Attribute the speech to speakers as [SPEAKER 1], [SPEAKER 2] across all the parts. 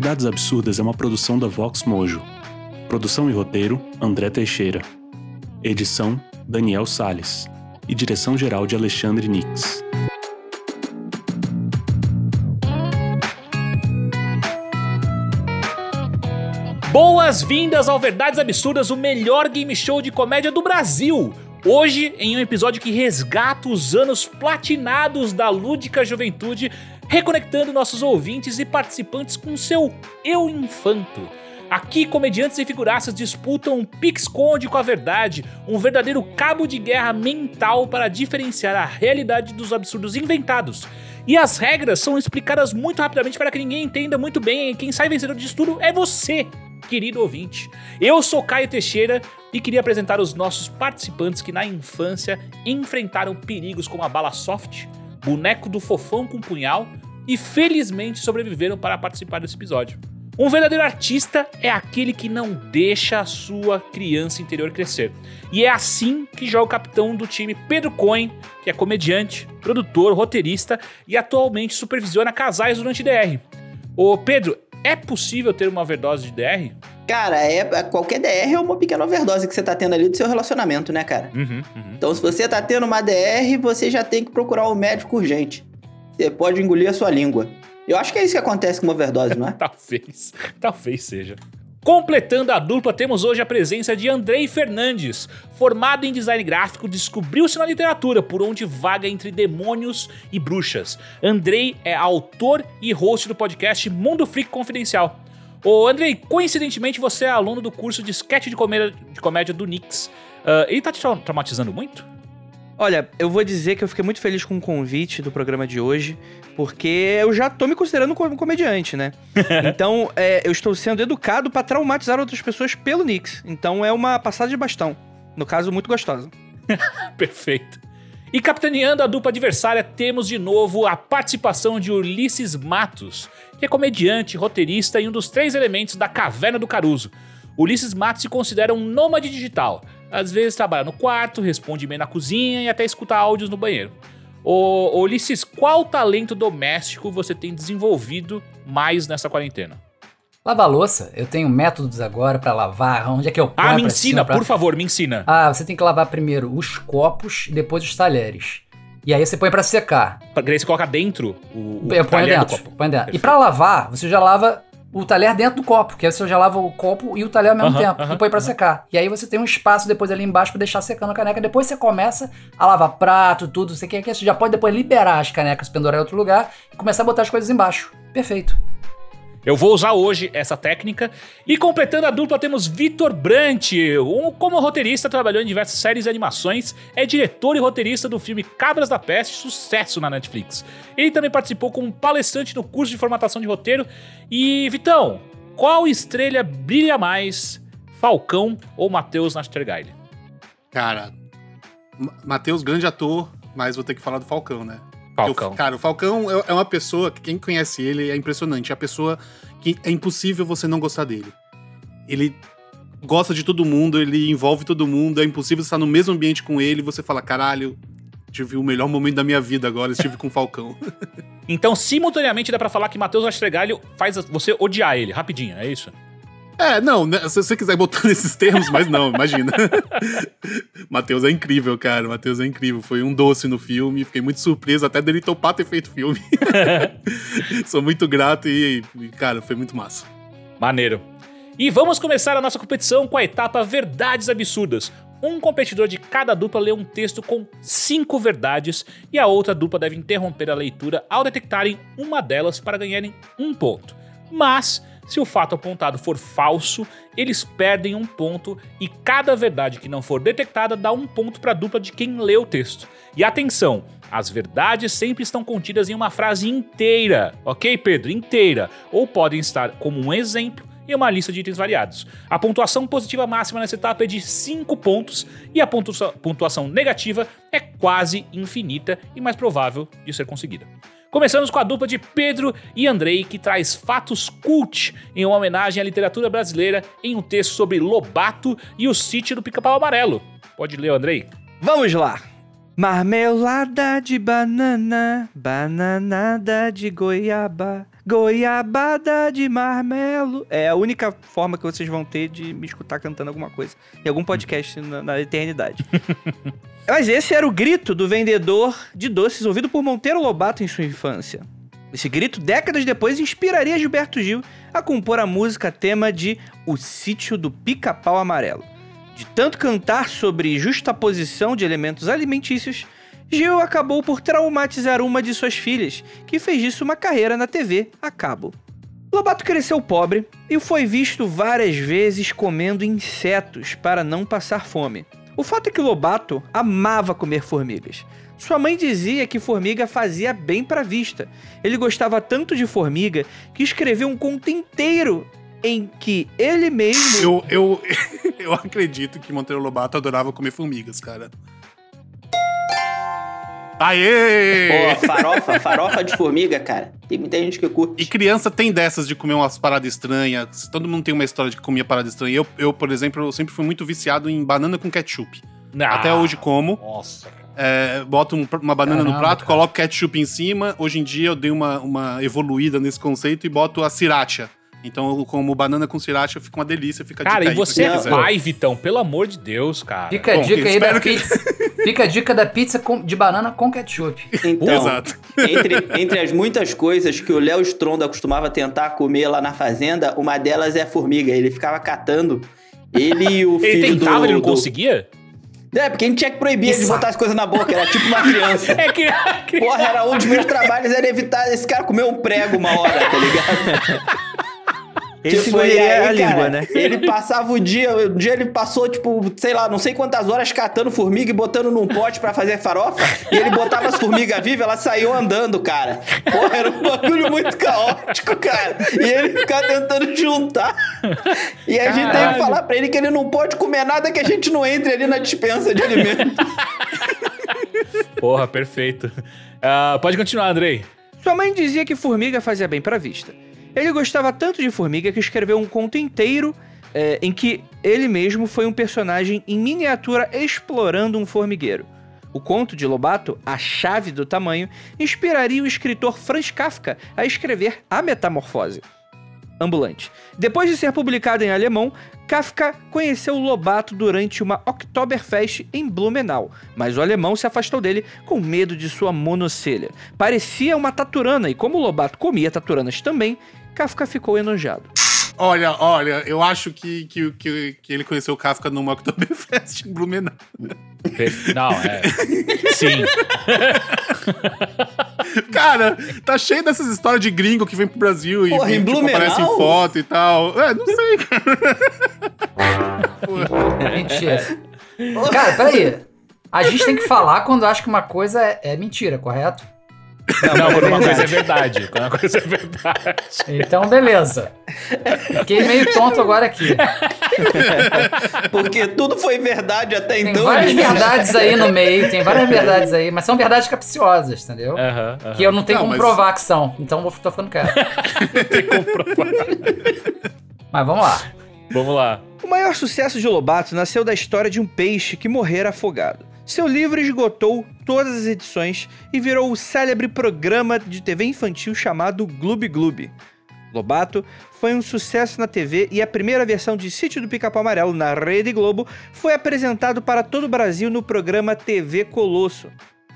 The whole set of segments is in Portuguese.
[SPEAKER 1] Verdades Absurdas é uma produção da Vox Mojo. Produção e roteiro: André Teixeira. Edição: Daniel Sales. E direção-geral de Alexandre Nix.
[SPEAKER 2] Boas-vindas ao Verdades Absurdas, o melhor game show de comédia do Brasil. Hoje, em um episódio que resgata os anos platinados da lúdica juventude, reconectando nossos ouvintes e participantes com seu eu infanto. Aqui, comediantes e figuraças disputam um pique-esconde com a verdade, um verdadeiro cabo de guerra mental para diferenciar a realidade dos absurdos inventados. E as regras são explicadas muito rapidamente para que ninguém entenda muito bem. E quem sai vencedor disso tudo é você, querido ouvinte. Eu sou Caio Teixeira e queria apresentar os nossos participantes que na infância enfrentaram perigos como a bala soft, boneco do fofão com punhal e felizmente sobreviveram para participar desse episódio. Um verdadeiro artista é aquele que não deixa a sua criança interior crescer. E é assim que joga o capitão do time Pedro Cohen, que é comediante, produtor, roteirista e atualmente supervisiona casais durante DR. Ô Pedro, é possível ter uma overdose de DR?
[SPEAKER 3] Cara, é, é, qualquer DR é uma pequena overdose que você tá tendo ali do seu relacionamento, né, cara?
[SPEAKER 2] Uhum, uhum.
[SPEAKER 3] Então, se você tá tendo uma DR, você já tem que procurar um médico urgente. Você pode engolir a sua língua. Eu acho que é isso que acontece com uma overdose, não é?
[SPEAKER 2] talvez, talvez seja. Completando a dupla, temos hoje a presença de Andrei Fernandes. Formado em design gráfico, descobriu-se na literatura, por onde vaga entre demônios e bruxas. Andrei é autor e host do podcast Mundo Freak Confidencial. Ô Andrei, coincidentemente você é aluno do curso de sketch de comédia, de comédia do Nix. Uh, ele tá te traumatizando muito?
[SPEAKER 4] Olha, eu vou dizer que eu fiquei muito feliz com o convite do programa de hoje, porque eu já tô me considerando como comediante, né? então, é, eu estou sendo educado para traumatizar outras pessoas pelo Nix. Então, é uma passada de bastão. No caso, muito gostosa.
[SPEAKER 2] Perfeito. E capitaneando a dupla adversária, temos de novo a participação de Ulisses Matos, que é comediante, roteirista e um dos três elementos da Caverna do Caruso. Ulisses Matos se considera um nômade digital às vezes trabalha no quarto, responde e-mail na cozinha e até escuta áudios no banheiro. Ô, Ulisses, qual talento doméstico você tem desenvolvido mais nessa quarentena?
[SPEAKER 5] Lavar louça. Eu tenho métodos agora para lavar. Onde é que eu?
[SPEAKER 2] Ah, me ensina, pra... por favor, me ensina.
[SPEAKER 5] Ah, você tem que lavar primeiro os copos e depois os talheres. E aí você põe para secar.
[SPEAKER 2] Pra você coloca dentro o,
[SPEAKER 5] o eu ponho dentro, põe dentro. E para lavar, você já lava o talher dentro do copo, que aí você já lava o copo e o talher ao mesmo tempo, uh -huh, e põe para secar. E aí você tem um espaço depois ali embaixo para deixar secando a caneca. Depois você começa a lavar prato, tudo, você quer que você já pode depois liberar as canecas, pendurar em outro lugar e começar a botar as coisas embaixo. Perfeito.
[SPEAKER 2] Eu vou usar hoje essa técnica. E completando a dupla, temos Vitor Brant. Um, como roteirista, trabalhou em diversas séries e animações. É diretor e roteirista do filme Cabras da Peste, sucesso na Netflix. Ele também participou como palestrante no curso de formatação de roteiro. E, Vitão, qual estrela brilha mais? Falcão ou Matheus Nastergaile?
[SPEAKER 6] Cara, Matheus, grande ator, mas vou ter que falar do Falcão, né?
[SPEAKER 2] Falcão.
[SPEAKER 6] cara, o Falcão é, é uma pessoa que quem conhece ele é impressionante. É a pessoa que é impossível você não gostar dele. Ele gosta de todo mundo, ele envolve todo mundo, é impossível estar no mesmo ambiente com ele e você fala, caralho, tive o melhor momento da minha vida agora, estive com o Falcão.
[SPEAKER 2] então, simultaneamente dá para falar que Matheus Astregalho faz você odiar ele, rapidinho, é isso?
[SPEAKER 6] É, não, né, se você quiser botar nesses termos, mas não, imagina. Matheus é incrível, cara. Matheus é incrível. Foi um doce no filme. Fiquei muito surpreso até dele topar ter feito filme. Sou muito grato e, cara, foi muito massa.
[SPEAKER 2] Maneiro. E vamos começar a nossa competição com a etapa Verdades Absurdas. Um competidor de cada dupla lê um texto com cinco verdades e a outra dupla deve interromper a leitura ao detectarem uma delas para ganharem um ponto. Mas se o fato apontado for falso, eles perdem um ponto e cada verdade que não for detectada dá um ponto para a dupla de quem lê o texto. E atenção, as verdades sempre estão contidas em uma frase inteira, ok, Pedro? Inteira. Ou podem estar como um exemplo em uma lista de itens variados. A pontuação positiva máxima nessa etapa é de 5 pontos e a pontuação negativa é quase infinita e mais provável de ser conseguida. Começamos com a dupla de Pedro e Andrei, que traz fatos cult em uma homenagem à literatura brasileira em um texto sobre Lobato e o sítio do Pica-Pau Amarelo. Pode ler, Andrei?
[SPEAKER 4] Vamos lá! Marmelada de banana, bananada de goiaba, goiabada de marmelo. É a única forma que vocês vão ter de me escutar cantando alguma coisa em algum podcast na, na eternidade. Mas esse era o grito do vendedor de doces ouvido por Monteiro Lobato em sua infância. Esse grito, décadas depois, inspiraria Gilberto Gil a compor a música tema de O Sítio do Pica-Pau Amarelo. De tanto cantar sobre justaposição de elementos alimentícios, Gil acabou por traumatizar uma de suas filhas, que fez disso uma carreira na TV a cabo. Lobato cresceu pobre e foi visto várias vezes comendo insetos para não passar fome. O fato é que Lobato amava comer formigas. Sua mãe dizia que formiga fazia bem para a vista. Ele gostava tanto de formiga que escreveu um conto inteiro em que ele mesmo.
[SPEAKER 6] Eu, eu, eu acredito que Monteiro Lobato adorava comer formigas, cara. Aê!
[SPEAKER 3] Pô, farofa, farofa de formiga, cara. Tem muita gente que curte.
[SPEAKER 6] E criança tem dessas de comer umas paradas estranhas. Todo mundo tem uma história de que comia parada estranha. Eu, eu, por exemplo, eu sempre fui muito viciado em banana com ketchup.
[SPEAKER 2] Ah,
[SPEAKER 6] Até hoje como.
[SPEAKER 2] Nossa, cara.
[SPEAKER 6] É, boto um- uma banana no
[SPEAKER 5] Caramba,
[SPEAKER 6] prato,
[SPEAKER 5] cara.
[SPEAKER 6] coloco ketchup em cima. Hoje em dia eu dei uma, uma evoluída nesse conceito e boto a sriracha. Então, eu como banana com sriracha, fica uma delícia, fica
[SPEAKER 2] Cara,
[SPEAKER 6] dica
[SPEAKER 2] e
[SPEAKER 6] aí
[SPEAKER 2] você é pai, Vitão, pelo amor de Deus, cara.
[SPEAKER 5] Fica a
[SPEAKER 6] Bom,
[SPEAKER 5] dica aí da
[SPEAKER 6] que-
[SPEAKER 5] pizza. Fica a dica da pizza com- de banana com ketchup.
[SPEAKER 3] Então,
[SPEAKER 6] Exato.
[SPEAKER 3] entre, entre as muitas coisas que o Léo Stronda costumava tentar comer lá na fazenda, uma delas é a formiga. Ele ficava catando. Ele e o filho
[SPEAKER 2] Ele tentava,
[SPEAKER 3] do,
[SPEAKER 2] ele não
[SPEAKER 3] do-
[SPEAKER 2] conseguia?
[SPEAKER 3] É, porque a gente tinha que proibir ele de
[SPEAKER 5] Isso.
[SPEAKER 3] botar as coisas na boca, era tipo uma criança.
[SPEAKER 2] É que. que-
[SPEAKER 3] Porra, era um dos meus trabalhos, era evitar esse cara comer um prego uma hora, tá ligado?
[SPEAKER 4] Esse
[SPEAKER 3] Tipo,
[SPEAKER 4] foi
[SPEAKER 3] e aí,
[SPEAKER 4] a língua,
[SPEAKER 3] cara,
[SPEAKER 4] né?
[SPEAKER 3] Ele passava o dia, o dia ele passou, tipo, sei lá, não sei quantas horas catando formiga e botando num pote pra fazer farofa. E ele botava as formigas vivas, elas saíam andando, cara. Porra, era um bagulho muito caótico, cara. E ele ficava tentando juntar. E a gente tem que
[SPEAKER 2] Caralho.
[SPEAKER 3] falar pra ele que ele não pode comer nada que a gente não entre ali na dispensa de alimentos.
[SPEAKER 2] Porra, perfeito. Ah, pode continuar, Andrei.
[SPEAKER 4] Sua mãe dizia que formiga fazia bem pra vista. Ele gostava tanto de formiga que escreveu um conto inteiro é, em que ele mesmo foi um personagem em miniatura explorando um formigueiro. O conto de Lobato, A Chave do Tamanho, inspiraria o escritor Franz Kafka a escrever A Metamorfose. Ambulante. Depois de ser publicado em alemão, Kafka conheceu Lobato durante uma Oktoberfest em Blumenau, mas o alemão se afastou dele com medo de sua monocelha. Parecia uma taturana e como Lobato comia taturanas também, Kafka ficou enojado.
[SPEAKER 6] Olha, olha, eu acho que, que, que, que ele conheceu o Kafka numa Oktoberfest em Blumenau.
[SPEAKER 2] Não, é. Sim.
[SPEAKER 6] Cara, tá cheio dessas histórias de gringo que vem pro Brasil e
[SPEAKER 3] Porra, em
[SPEAKER 6] tipo, aparece em foto e tal. É, não sei, cara.
[SPEAKER 5] Mentira. Cara, peraí. A gente tem que falar quando acha que uma coisa é, é mentira, correto?
[SPEAKER 2] Não, quando uma coisa é verdade. Quando uma coisa é verdade.
[SPEAKER 5] Então, beleza. Fiquei meio tonto agora aqui.
[SPEAKER 3] Porque tudo foi verdade até
[SPEAKER 5] Tem
[SPEAKER 3] então.
[SPEAKER 5] várias
[SPEAKER 3] gente.
[SPEAKER 5] verdades aí no meio, tem várias verdades aí, mas são verdades capciosas, entendeu? Que eu não tenho
[SPEAKER 6] Não,
[SPEAKER 5] como
[SPEAKER 6] mas-
[SPEAKER 5] provar que são, então eu tô ficando quieto.
[SPEAKER 2] Tem como provar.
[SPEAKER 5] Mas vamos lá.
[SPEAKER 2] Vamos lá.
[SPEAKER 4] O maior sucesso de Lobato nasceu da história de um peixe que morrera afogado. Seu livro esgotou todas as edições e virou o célebre programa de TV infantil chamado Gloob Gloob. Lobato foi um sucesso na TV e a primeira versão de Sítio do Pica-Pau Amarelo na Rede Globo foi apresentado para todo o Brasil no programa TV Colosso.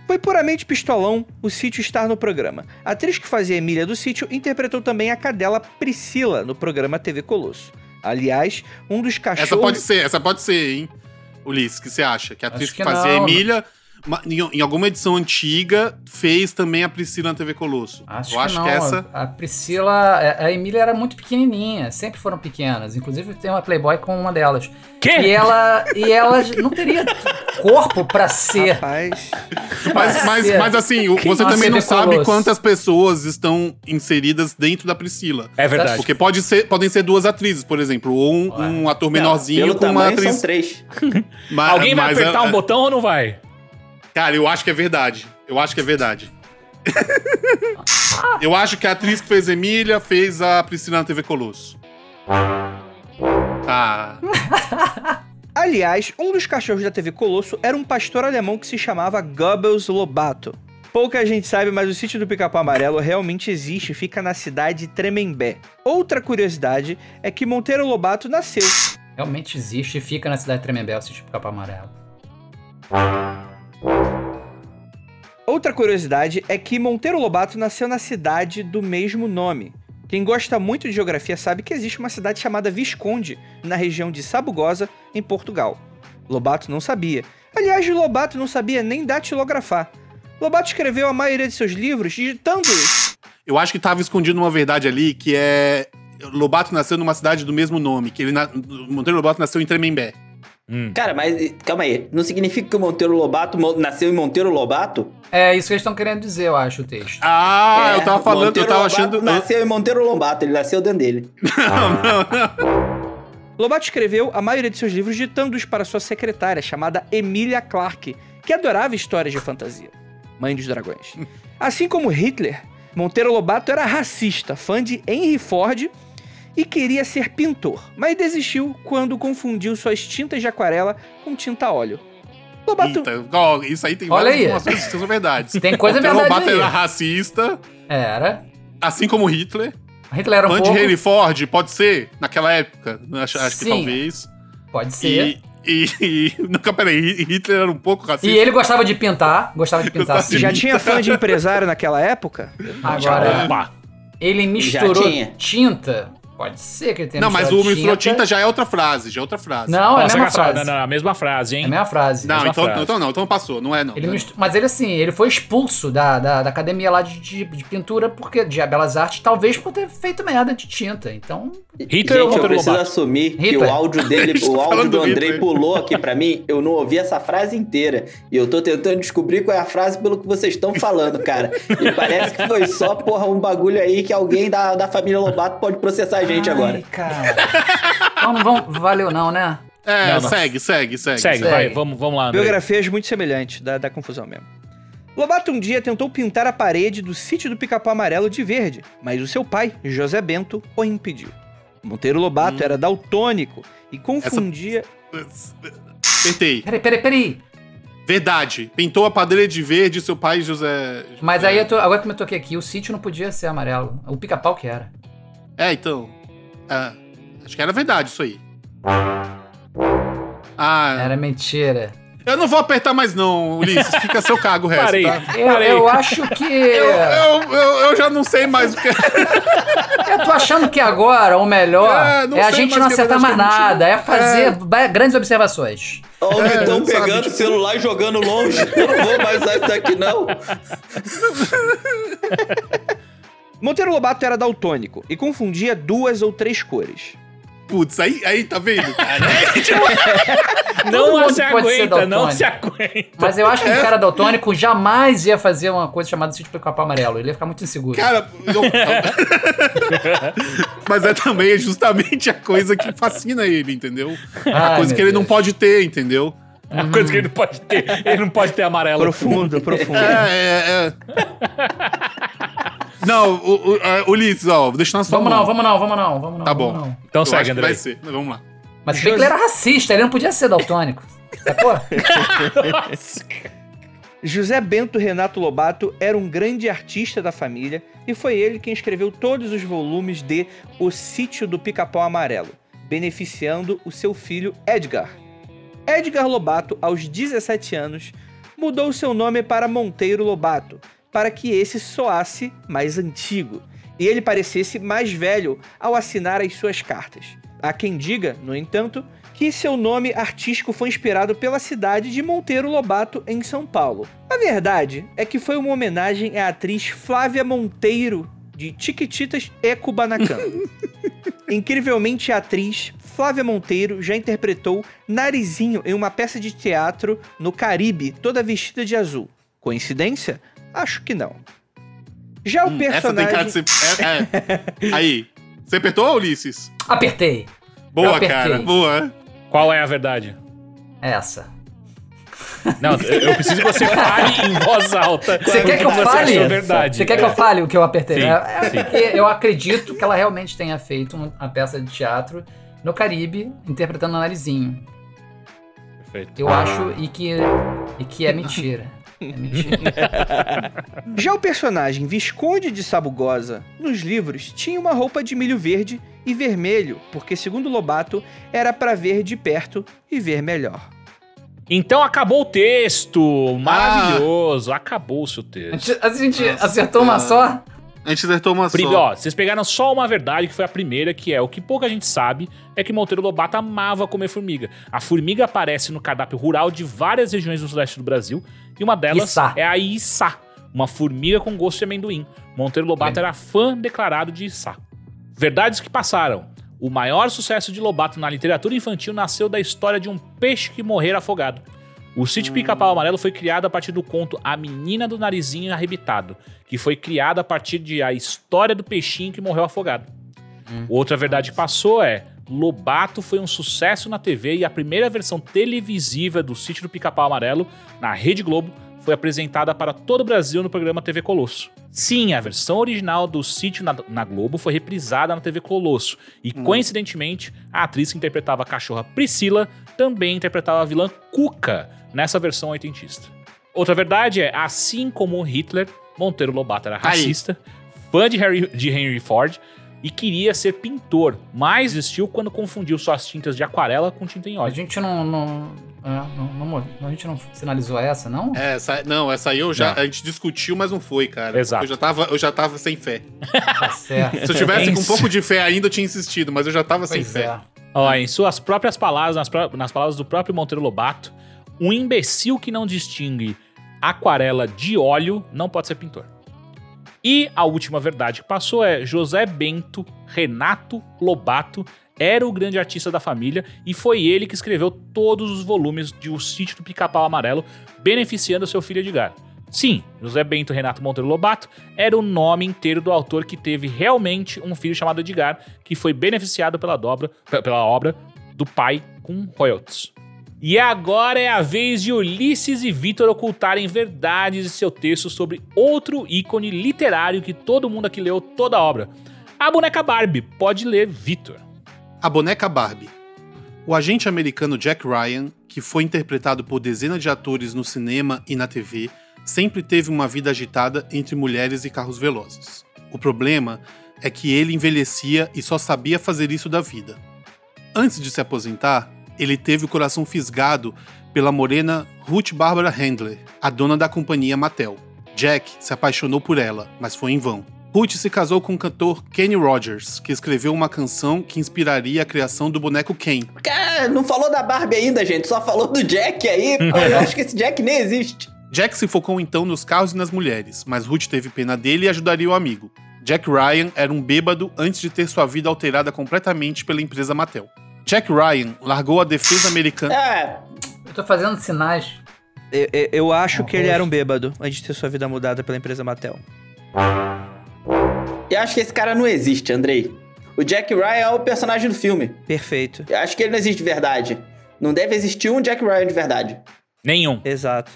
[SPEAKER 4] Foi puramente pistolão o Sítio estar no programa. A atriz que fazia Emília do Sítio interpretou também a cadela Priscila no programa TV Colosso. Aliás, um dos cachorros...
[SPEAKER 6] Essa pode ser, essa pode ser, hein? Ulisses, o que você acha? Que a atriz que,
[SPEAKER 5] que
[SPEAKER 6] fazia a
[SPEAKER 5] não.
[SPEAKER 6] Emília, ma- em, alguma edição antiga, fez também a Priscila na TV Colosso.
[SPEAKER 5] Acho
[SPEAKER 6] Eu
[SPEAKER 5] que
[SPEAKER 6] acho
[SPEAKER 5] não.
[SPEAKER 6] que essa.
[SPEAKER 5] A Priscila, a a Emília era muito pequenininha, sempre foram pequenas. Inclusive tem uma Playboy com uma delas.
[SPEAKER 2] Quê?
[SPEAKER 5] E ela, e ela não teria corpo pra ser.
[SPEAKER 4] Rapaz,
[SPEAKER 6] Mas, mas, mas assim, o- você também não sabe
[SPEAKER 5] Colosso.
[SPEAKER 6] quantas pessoas estão inseridas dentro da Priscila.
[SPEAKER 2] É verdade.
[SPEAKER 6] Porque pode ser, podem ser duas atrizes, por exemplo, ou um, um ator
[SPEAKER 3] Não,
[SPEAKER 6] menorzinho
[SPEAKER 3] pelo
[SPEAKER 6] com uma atriz.
[SPEAKER 3] são três.
[SPEAKER 6] Ma-
[SPEAKER 2] Alguém vai
[SPEAKER 6] mas
[SPEAKER 2] apertar
[SPEAKER 6] é-
[SPEAKER 2] um botão ou não vai?
[SPEAKER 6] Cara, eu acho que é verdade. Eu acho que é verdade. eu acho que a atriz que fez Emília fez a Priscila na TV Colosso. Ah,
[SPEAKER 4] As Aliás, um dos cachorros da TV Colosso era um pastor alemão que se chamava Goebbels Lobato. Pouca gente sabe, mas o sítio do Pica-Pau Amarelo realmente existe e fica na cidade de Tremembé. Outra curiosidade é que Monteiro Lobato nasceu.
[SPEAKER 5] Realmente existe e fica na cidade de Tremembé, o sítio do Capão Amarelo.
[SPEAKER 4] Outra curiosidade é que Monteiro Lobato nasceu na cidade do mesmo nome. Quem gosta muito de geografia sabe que existe uma cidade chamada Visconde, na região de Sabugosa, em Portugal. Lobato não sabia. Aliás, Lobato não sabia nem datilografar. Lobato escreveu a maioria de seus livros digitando-os.
[SPEAKER 6] Eu acho que tava escondido uma verdade ali, que é. Lobato nasceu numa cidade do mesmo nome, que ele na... Monteiro Lobato nasceu em Tremembé.
[SPEAKER 3] Cara, mas calma aí. Não significa que o Monteiro Lobato nasceu em Monteiro Lobato?
[SPEAKER 5] É isso que eles estão querendo dizer, eu acho, o texto.
[SPEAKER 6] Ah,
[SPEAKER 3] É,
[SPEAKER 6] eu tava falando,
[SPEAKER 3] Monteiro
[SPEAKER 6] eu tava
[SPEAKER 3] Lobato
[SPEAKER 6] achando.
[SPEAKER 3] Nasceu em Monteiro Lobato, ele nasceu dentro dele.
[SPEAKER 4] Lobato escreveu a maioria de seus livros ditando-os para sua secretária, chamada Emilia Clarke, que adorava histórias de fantasia. Mãe dos dragões. Assim como Hitler, Monteiro Lobato era racista, fã de Henry Ford e queria ser pintor, mas desistiu quando confundiu suas tintas de aquarela com tinta a óleo. Lobato
[SPEAKER 6] Eita, ó, isso aí tem
[SPEAKER 5] Olha
[SPEAKER 6] várias
[SPEAKER 5] aí.
[SPEAKER 6] informações que são verdades.
[SPEAKER 5] Tem coisa
[SPEAKER 6] Monteiro
[SPEAKER 5] verdade
[SPEAKER 6] Lobato
[SPEAKER 5] aí.
[SPEAKER 6] era racista,
[SPEAKER 5] Era.
[SPEAKER 6] assim como Hitler.
[SPEAKER 5] Hitler era um
[SPEAKER 6] Fã de
[SPEAKER 5] pouco...
[SPEAKER 6] Henry Ford, pode ser, naquela época. Acho, acho que talvez.
[SPEAKER 5] Pode ser.
[SPEAKER 6] E, e, e. Não, peraí, Hitler era um pouco racista.
[SPEAKER 5] E ele gostava de pintar, gostava de pintar
[SPEAKER 6] Gostava de
[SPEAKER 5] sim.
[SPEAKER 4] já tinha fã de empresário naquela época?
[SPEAKER 5] Agora,
[SPEAKER 2] Opa.
[SPEAKER 5] ele misturou tinta. Pode ser que ele tenha
[SPEAKER 6] Não, mas o misturou tinta já é outra frase, já é outra frase.
[SPEAKER 5] Não, é a mesma frase.
[SPEAKER 2] não, não, a mesma frase,
[SPEAKER 5] É
[SPEAKER 2] hein?
[SPEAKER 5] a mesma frase.
[SPEAKER 6] Não,
[SPEAKER 2] mesma
[SPEAKER 6] então,
[SPEAKER 2] frase.
[SPEAKER 6] então não, então passou, não é não. É
[SPEAKER 5] mistu- Mas ele assim, ele foi expulso da, da, da academia lá de, de, de pintura porque de Belas Artes, talvez por ter feito merda de tinta. Então,
[SPEAKER 2] Hitler
[SPEAKER 3] Gente, eu preciso
[SPEAKER 2] Lobato?
[SPEAKER 3] assumir que o áudio dele, o áudio do Andrei pulou aqui pra mim. Eu não ouvi essa frase inteira. E eu tô tentando descobrir qual é a frase pelo que vocês estão falando, cara. E parece que foi só, porra, um bagulho aí que alguém da, da família Lobato pode processar a gente Agora.
[SPEAKER 5] cara. então não vamos, valeu não, né?
[SPEAKER 6] É,
[SPEAKER 2] Não, não.
[SPEAKER 6] segue, segue, segue.
[SPEAKER 2] Segue,
[SPEAKER 5] Segue.
[SPEAKER 2] vai, vamos, vamos lá, André.
[SPEAKER 4] Biografias muito semelhantes, da, da confusão mesmo. Lobato um dia tentou pintar a parede do sítio do Pica-Pau Amarelo de verde, mas o seu pai, José Bento, o impediu. Monteiro Lobato era daltônico e confundia...
[SPEAKER 6] Apertei.
[SPEAKER 5] Peraí, peraí, peraí.
[SPEAKER 6] Verdade. Pintou a padeira de verde seu pai, José.
[SPEAKER 5] Mas aí, eu tô- agora que eu me toquei aqui, o sítio não podia ser amarelo. O pica-pau que era.
[SPEAKER 6] É, então. É, acho que era verdade isso aí. Ah,
[SPEAKER 5] Era mentira.
[SPEAKER 6] eu não vou apertar mais não, Ulisses. Fica a seu cargo o resto,
[SPEAKER 2] Parei.
[SPEAKER 6] tá?
[SPEAKER 5] Eu,
[SPEAKER 2] Parei.
[SPEAKER 5] eu acho que.
[SPEAKER 6] Eu, eu, eu, eu já não sei mais o que.
[SPEAKER 5] Eu tô achando que agora o melhor
[SPEAKER 6] É,
[SPEAKER 5] é, a gente não acertar mais nada, é fazer ba- grandes observações.
[SPEAKER 3] Ó, o
[SPEAKER 6] É,
[SPEAKER 3] pegando o celular e jogando longe. Eu não vou mais usar isso aqui, não.
[SPEAKER 4] Monteiro Lobato era daltônico e confundia duas ou três cores.
[SPEAKER 6] Putz, aí, aí tá vendo, cara?
[SPEAKER 5] Todo
[SPEAKER 2] Não
[SPEAKER 5] mundo
[SPEAKER 2] se
[SPEAKER 5] pode ser
[SPEAKER 2] aguenta, não se aguenta.
[SPEAKER 5] Mas eu acho que um cara daltônico jamais ia fazer uma coisa chamada sítio pica-pau amarelo. Ele ia ficar muito inseguro.
[SPEAKER 6] Cara, eu- mas é também justamente a coisa que fascina ele, entendeu? A
[SPEAKER 5] Ai,
[SPEAKER 6] coisa
[SPEAKER 5] meu
[SPEAKER 6] que ele não
[SPEAKER 5] Deus.
[SPEAKER 6] pode ter, entendeu?
[SPEAKER 2] É uma coisa que ele não pode ter. Ele não pode ter amarelo.
[SPEAKER 4] Profundo, profundo.
[SPEAKER 6] É, é, é. Não, o, o, é, Ulisses, ó, vou deixar na sua
[SPEAKER 5] Vamos
[SPEAKER 6] mão.
[SPEAKER 5] não, vamos não, vamos não, vamos não.
[SPEAKER 6] Tá bom.
[SPEAKER 5] não.
[SPEAKER 2] Então
[SPEAKER 6] Eu
[SPEAKER 2] segue, André.
[SPEAKER 6] vai ser, mas vamos lá.
[SPEAKER 5] Mas se bem que ele era racista, ele não podia ser daltônico. Sacou?
[SPEAKER 4] José Bento Renato Lobato era um grande artista da família e foi ele quem escreveu todos os volumes de O Sítio do Pica-Pau Amarelo, beneficiando o seu filho Edgar. Edgar Lobato, aos 17 anos, mudou seu nome para Monteiro Lobato, para que esse soasse mais antigo e ele parecesse mais velho ao assinar as suas cartas. Há quem diga, no entanto, que seu nome artístico foi inspirado pela cidade de Monteiro Lobato, em São Paulo. A verdade é que foi uma homenagem à atriz Flávia Monteiro, de Chiquititas e Kubanacan. Incrivelmente, a atriz Flávia Monteiro já interpretou Narizinho em uma peça de teatro no Caribe, toda vestida de azul. Coincidência? Acho que não. Já o
[SPEAKER 6] Hum, Essa tem
[SPEAKER 4] personagem.
[SPEAKER 6] cara de ser. É, é. Aí. Você apertou, Ulisses?
[SPEAKER 5] Apertei.
[SPEAKER 6] Boa,
[SPEAKER 5] apertei.
[SPEAKER 6] cara. Boa.
[SPEAKER 2] Qual é a verdade?
[SPEAKER 5] Essa.
[SPEAKER 2] Não, eu preciso que você fale em voz alta.
[SPEAKER 5] Você quer que eu
[SPEAKER 2] Você
[SPEAKER 5] fale? Você quer que eu fale o que eu apertei?
[SPEAKER 2] Sim,
[SPEAKER 5] É- é
[SPEAKER 2] sim.
[SPEAKER 5] porque eu acredito que ela realmente tenha feito uma peça de teatro no Caribe, interpretando o Narizinho.
[SPEAKER 2] Perfeito.
[SPEAKER 5] Eu acho e que, e que é mentira. É.
[SPEAKER 4] Já o personagem Visconde de Sabugosa, nos livros, tinha uma roupa de milho verde e vermelho, porque, segundo Lobato, era pra ver de perto e ver melhor.
[SPEAKER 2] Então acabou o texto. Maravilhoso. Acabou o seu
[SPEAKER 5] A
[SPEAKER 2] texto.
[SPEAKER 5] gente, a gente
[SPEAKER 6] Nossa,
[SPEAKER 5] acertou uma só?
[SPEAKER 6] A gente acertou uma
[SPEAKER 2] Pri-
[SPEAKER 6] só.
[SPEAKER 2] Ó, vocês pegaram só uma verdade, que foi a primeira, que é o que pouca gente sabe, é que Monteiro Lobato amava comer formiga. A formiga aparece no cardápio rural de várias regiões do sudeste do Brasil, e uma delas é a Içá, uma formiga com gosto de amendoim. Monteiro Lobato era fã declarado de Içá. Verdades que passaram. O maior sucesso de Lobato na literatura infantil nasceu da história de um peixe que morrera afogado. O sítio Pica-Pau Amarelo foi criado a partir do conto A Menina do Narizinho Arrebitado, que foi criado a partir de a história do peixinho que morreu afogado. Outra verdade que passou é Lobato foi um sucesso na TV e a primeira versão televisiva do sítio do Pica-Pau Amarelo, na Rede Globo, foi apresentada para todo o Brasil no programa TV Colosso. Sim, a versão original do sítio na, na Globo foi reprisada na TV Colosso. E, coincidentemente, a atriz que interpretava a cachorra Priscila também interpretava a vilã Cuca nessa versão oitentista. Outra verdade é, assim como Hitler, Monteiro Lobato era
[SPEAKER 6] Aí.
[SPEAKER 2] racista, fã de, Harry- de Henry Ford e queria ser pintor, mas desistiu quando confundiu suas tintas de aquarela com tinta em
[SPEAKER 5] A
[SPEAKER 2] óleo.
[SPEAKER 5] gente não. não, é, não, não- a gente não sinalizou essa, não?
[SPEAKER 6] É, essa, não, essa aí eu já.
[SPEAKER 2] Não.
[SPEAKER 6] A gente discutiu, mas não foi, cara.
[SPEAKER 2] Exato.
[SPEAKER 6] Eu já tava, eu já tava sem fé.
[SPEAKER 5] Tá certo.
[SPEAKER 6] Se eu tivesse com um pouco de fé ainda, eu tinha insistido, mas eu já tava sem
[SPEAKER 5] Pois
[SPEAKER 6] fé.
[SPEAKER 5] é.
[SPEAKER 2] Ó, em suas próprias palavras, nas, pró- nas palavras do próprio Monteiro Lobato, um imbecil que não distingue aquarela de óleo não pode ser pintor. E a última verdade que passou é José Bento Renato Lobato era o grande artista da família e foi ele que escreveu todos os volumes de O Sítio do Pica-Pau Amarelo, beneficiando seu filho Edgar. Sim, José Bento Renato Monteiro Lobato era o nome inteiro do autor que teve realmente um filho chamado Edgar, que foi beneficiado pela, dobra, pe- pela obra do pai com royalties. E agora é a vez de Ulisses e Vitor ocultarem verdades em seu texto sobre outro ícone literário que todo mundo aqui leu toda a obra. A boneca Barbie. Pode ler, Vitor.
[SPEAKER 6] A boneca Barbie. O agente americano Jack Ryan, que foi interpretado por dezenas de atores no cinema e na TV, sempre teve uma vida agitada entre mulheres e carros velozes. O problema é que ele envelhecia e só sabia fazer isso da vida. Antes de se aposentar, ele teve o coração fisgado pela morena Ruth Barbara Handler, a dona da companhia Mattel. Jack se apaixonou por ela, mas foi em vão. Ruth se casou com o cantor Kenny Rogers, que escreveu uma canção que inspiraria a criação do boneco Ken.
[SPEAKER 3] Cara, não falou da Barbie ainda, gente. Só falou do Jack aí. Pô, eu acho que esse Jack nem existe.
[SPEAKER 6] Jack se focou então nos carros e nas mulheres, mas Ruth teve pena dele e ajudaria o amigo. Jack Ryan era um bêbado antes de ter sua vida alterada completamente pela empresa Mattel. Jack Ryan largou a defesa americana.
[SPEAKER 3] É,
[SPEAKER 5] Eu tô fazendo sinais.
[SPEAKER 4] Eu, eu- eu acho
[SPEAKER 5] Ah,
[SPEAKER 4] que ele era um bêbado antes de ter sua vida mudada pela empresa Mattel.
[SPEAKER 3] eu acho que esse cara não existe, Andrei. O Jack Ryan é o personagem do filme.
[SPEAKER 4] Perfeito.
[SPEAKER 3] Eu acho que ele não existe de verdade. Não deve existir um Jack Ryan de verdade.
[SPEAKER 2] Nenhum.
[SPEAKER 4] Exato.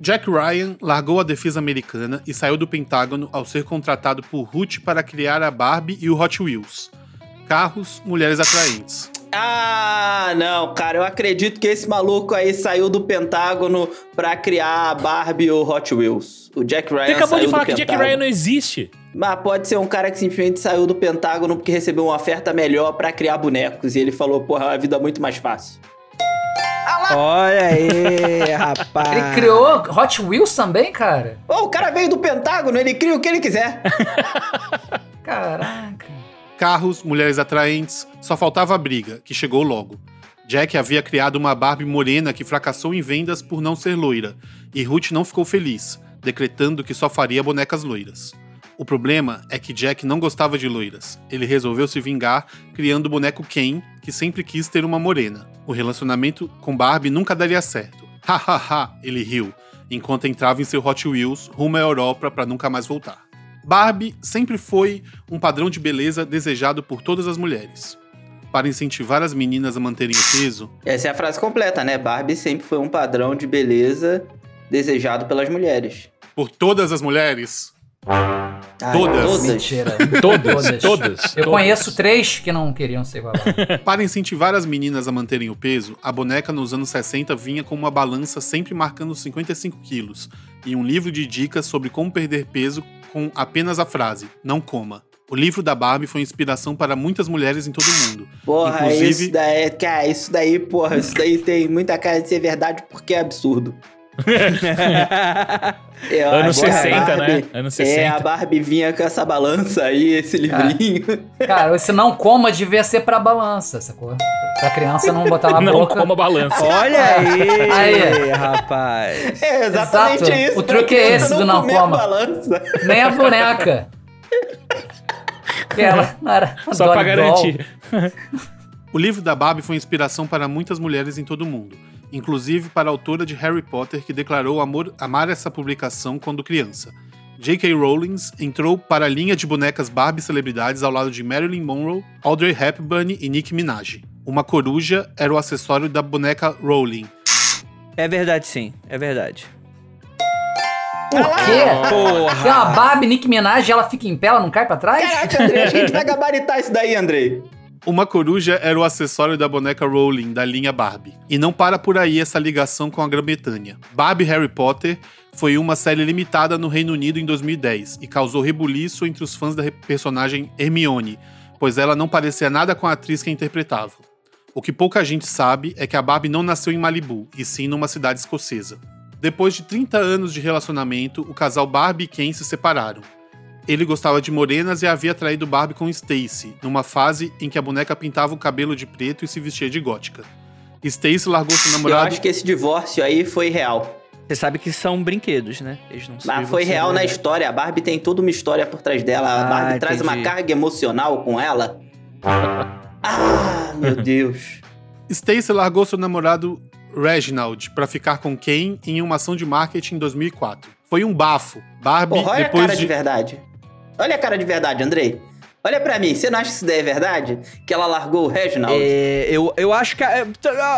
[SPEAKER 6] Jack Ryan largou a defesa americana e saiu do Pentágono ao ser contratado por Ruth para criar a Barbie e o Hot Wheels. Carros, mulheres atraentes.
[SPEAKER 3] Ah, não, cara, eu acredito que esse maluco aí saiu do Pentágono pra criar a Barbie e o Hot Wheels. O Jack Ryan
[SPEAKER 2] Você acabou
[SPEAKER 3] saiu
[SPEAKER 2] de falar que Jack. Ryan não existe.
[SPEAKER 3] Mas pode ser um cara que simplesmente saiu do Pentágono porque recebeu uma oferta melhor pra criar bonecos e ele falou, porra, a vida é muito mais fácil.
[SPEAKER 4] Olha aí, rapaz.
[SPEAKER 5] Ele criou Hot Wheels também, cara?
[SPEAKER 3] Ô, o cara veio do Pentágono, ele cria o que ele quiser.
[SPEAKER 5] Caraca.
[SPEAKER 6] Carros, mulheres atraentes, só faltava a briga, que chegou logo. Jack havia criado uma Barbie morena que fracassou em vendas por não ser loira, e Ruth não ficou feliz, decretando que só faria bonecas loiras. O problema é que Jack não gostava de loiras. Ele resolveu se vingar criando o boneco Ken, que sempre quis ter uma morena. O relacionamento com Barbie nunca daria certo. Ha ha ha, ele riu, enquanto entrava em seu Hot Wheels rumo à Europa para nunca mais voltar. Barbie sempre foi um padrão de beleza desejado por todas as mulheres. Para incentivar as meninas a manterem o peso,
[SPEAKER 3] Essa é a frase completa, né? Barbie sempre foi um padrão de beleza desejado pelas mulheres.
[SPEAKER 6] por todas as mulheres,
[SPEAKER 3] Ai,
[SPEAKER 6] Todas.
[SPEAKER 3] Todas.
[SPEAKER 5] Mentira.
[SPEAKER 2] Todas, todas.
[SPEAKER 5] Eu
[SPEAKER 2] todas.
[SPEAKER 5] conheço três que não queriam ser babá.
[SPEAKER 6] Para incentivar as meninas a manterem o peso, a boneca nos anos 60 vinha com uma balança sempre marcando 55 quilos e um livro de dicas sobre como perder peso com apenas a frase: não coma. O livro da Barbie foi inspiração para muitas mulheres em todo o mundo.
[SPEAKER 3] Porra,
[SPEAKER 6] Inclusive-
[SPEAKER 3] isso daí, cara, isso daí, porra, isso daí tem muita cara de ser verdade porque é absurdo. É,
[SPEAKER 2] Anos
[SPEAKER 3] Barbie-
[SPEAKER 2] 60, né? Anos 60.
[SPEAKER 3] É, a Barbie vinha com essa balança aí, esse livrinho.
[SPEAKER 5] Cara, esse não coma devia ser pra balança, sacou? Pra criança não botar na
[SPEAKER 2] não
[SPEAKER 5] boca.
[SPEAKER 2] coma balança.
[SPEAKER 4] Olha aí,
[SPEAKER 5] Aí.
[SPEAKER 4] rapaz.
[SPEAKER 3] É exatamente
[SPEAKER 5] Exato.
[SPEAKER 3] isso.
[SPEAKER 5] O truque é esse do não coma.
[SPEAKER 3] balança.
[SPEAKER 5] Nem a boneca. Que ela não era
[SPEAKER 2] Só pra garantir.
[SPEAKER 6] O livro da Barbie foi inspiração para muitas mulheres em todo o mundo, inclusive para a autora de Harry Potter que declarou amor- amar essa publicação quando criança. J.K. Rowling entrou para a linha de bonecas Barbie celebridades ao lado de Marilyn Monroe, Audrey Hepburn e Nicki Minaj. Uma coruja era o acessório da boneca Rowling.
[SPEAKER 4] É verdade, sim. É verdade.
[SPEAKER 5] Por quê?
[SPEAKER 4] Porra.
[SPEAKER 5] Tem uma Barbie Nick Minaj e ela fica em pé, ela não cai pra trás?
[SPEAKER 3] Caraca, Andrei, acho que a gente vai gabaritar isso daí, Andrei.
[SPEAKER 6] Uma coruja era o acessório da boneca Rowling da linha Barbie. E não para por aí essa ligação com a Grã-Bretanha. Barbie Harry Potter foi uma série limitada no Reino Unido em 2010 e causou rebuliço entre os fãs da personagem Hermione, pois ela não parecia nada com a atriz que a interpretava. O que pouca gente sabe é que a Barbie não nasceu em Malibu, e sim numa cidade escocesa. Depois de 30 anos de relacionamento, o casal Barbie e Ken se separaram. Ele gostava de morenas e havia traído Barbie com Stacy, numa fase em que a boneca pintava o cabelo de preto e se vestia de gótica. Stacy largou seu
[SPEAKER 3] Eu
[SPEAKER 6] namorado.
[SPEAKER 3] acho que esse divórcio aí foi real.
[SPEAKER 4] Você sabe que são brinquedos, né? Eles não sabem
[SPEAKER 3] Mas foi real na história. A Barbie tem toda uma história por trás dela. A
[SPEAKER 4] Ah,
[SPEAKER 3] Barbie traz uma
[SPEAKER 4] entendi.
[SPEAKER 3] carga emocional com ela. Ah, meu Deus.
[SPEAKER 6] Stacy largou seu namorado Reginald para ficar com Ken em uma ação de marketing em 2004. Foi um bafo. Barbie,
[SPEAKER 3] Porra, olha a
[SPEAKER 6] depois
[SPEAKER 3] cara de...
[SPEAKER 6] de.
[SPEAKER 3] verdade. Olha a cara de verdade, Andrei. Olha pra mim, você não acha que isso daí é verdade? Que ela largou o Reginald?
[SPEAKER 4] É, eu, eu acho que. a-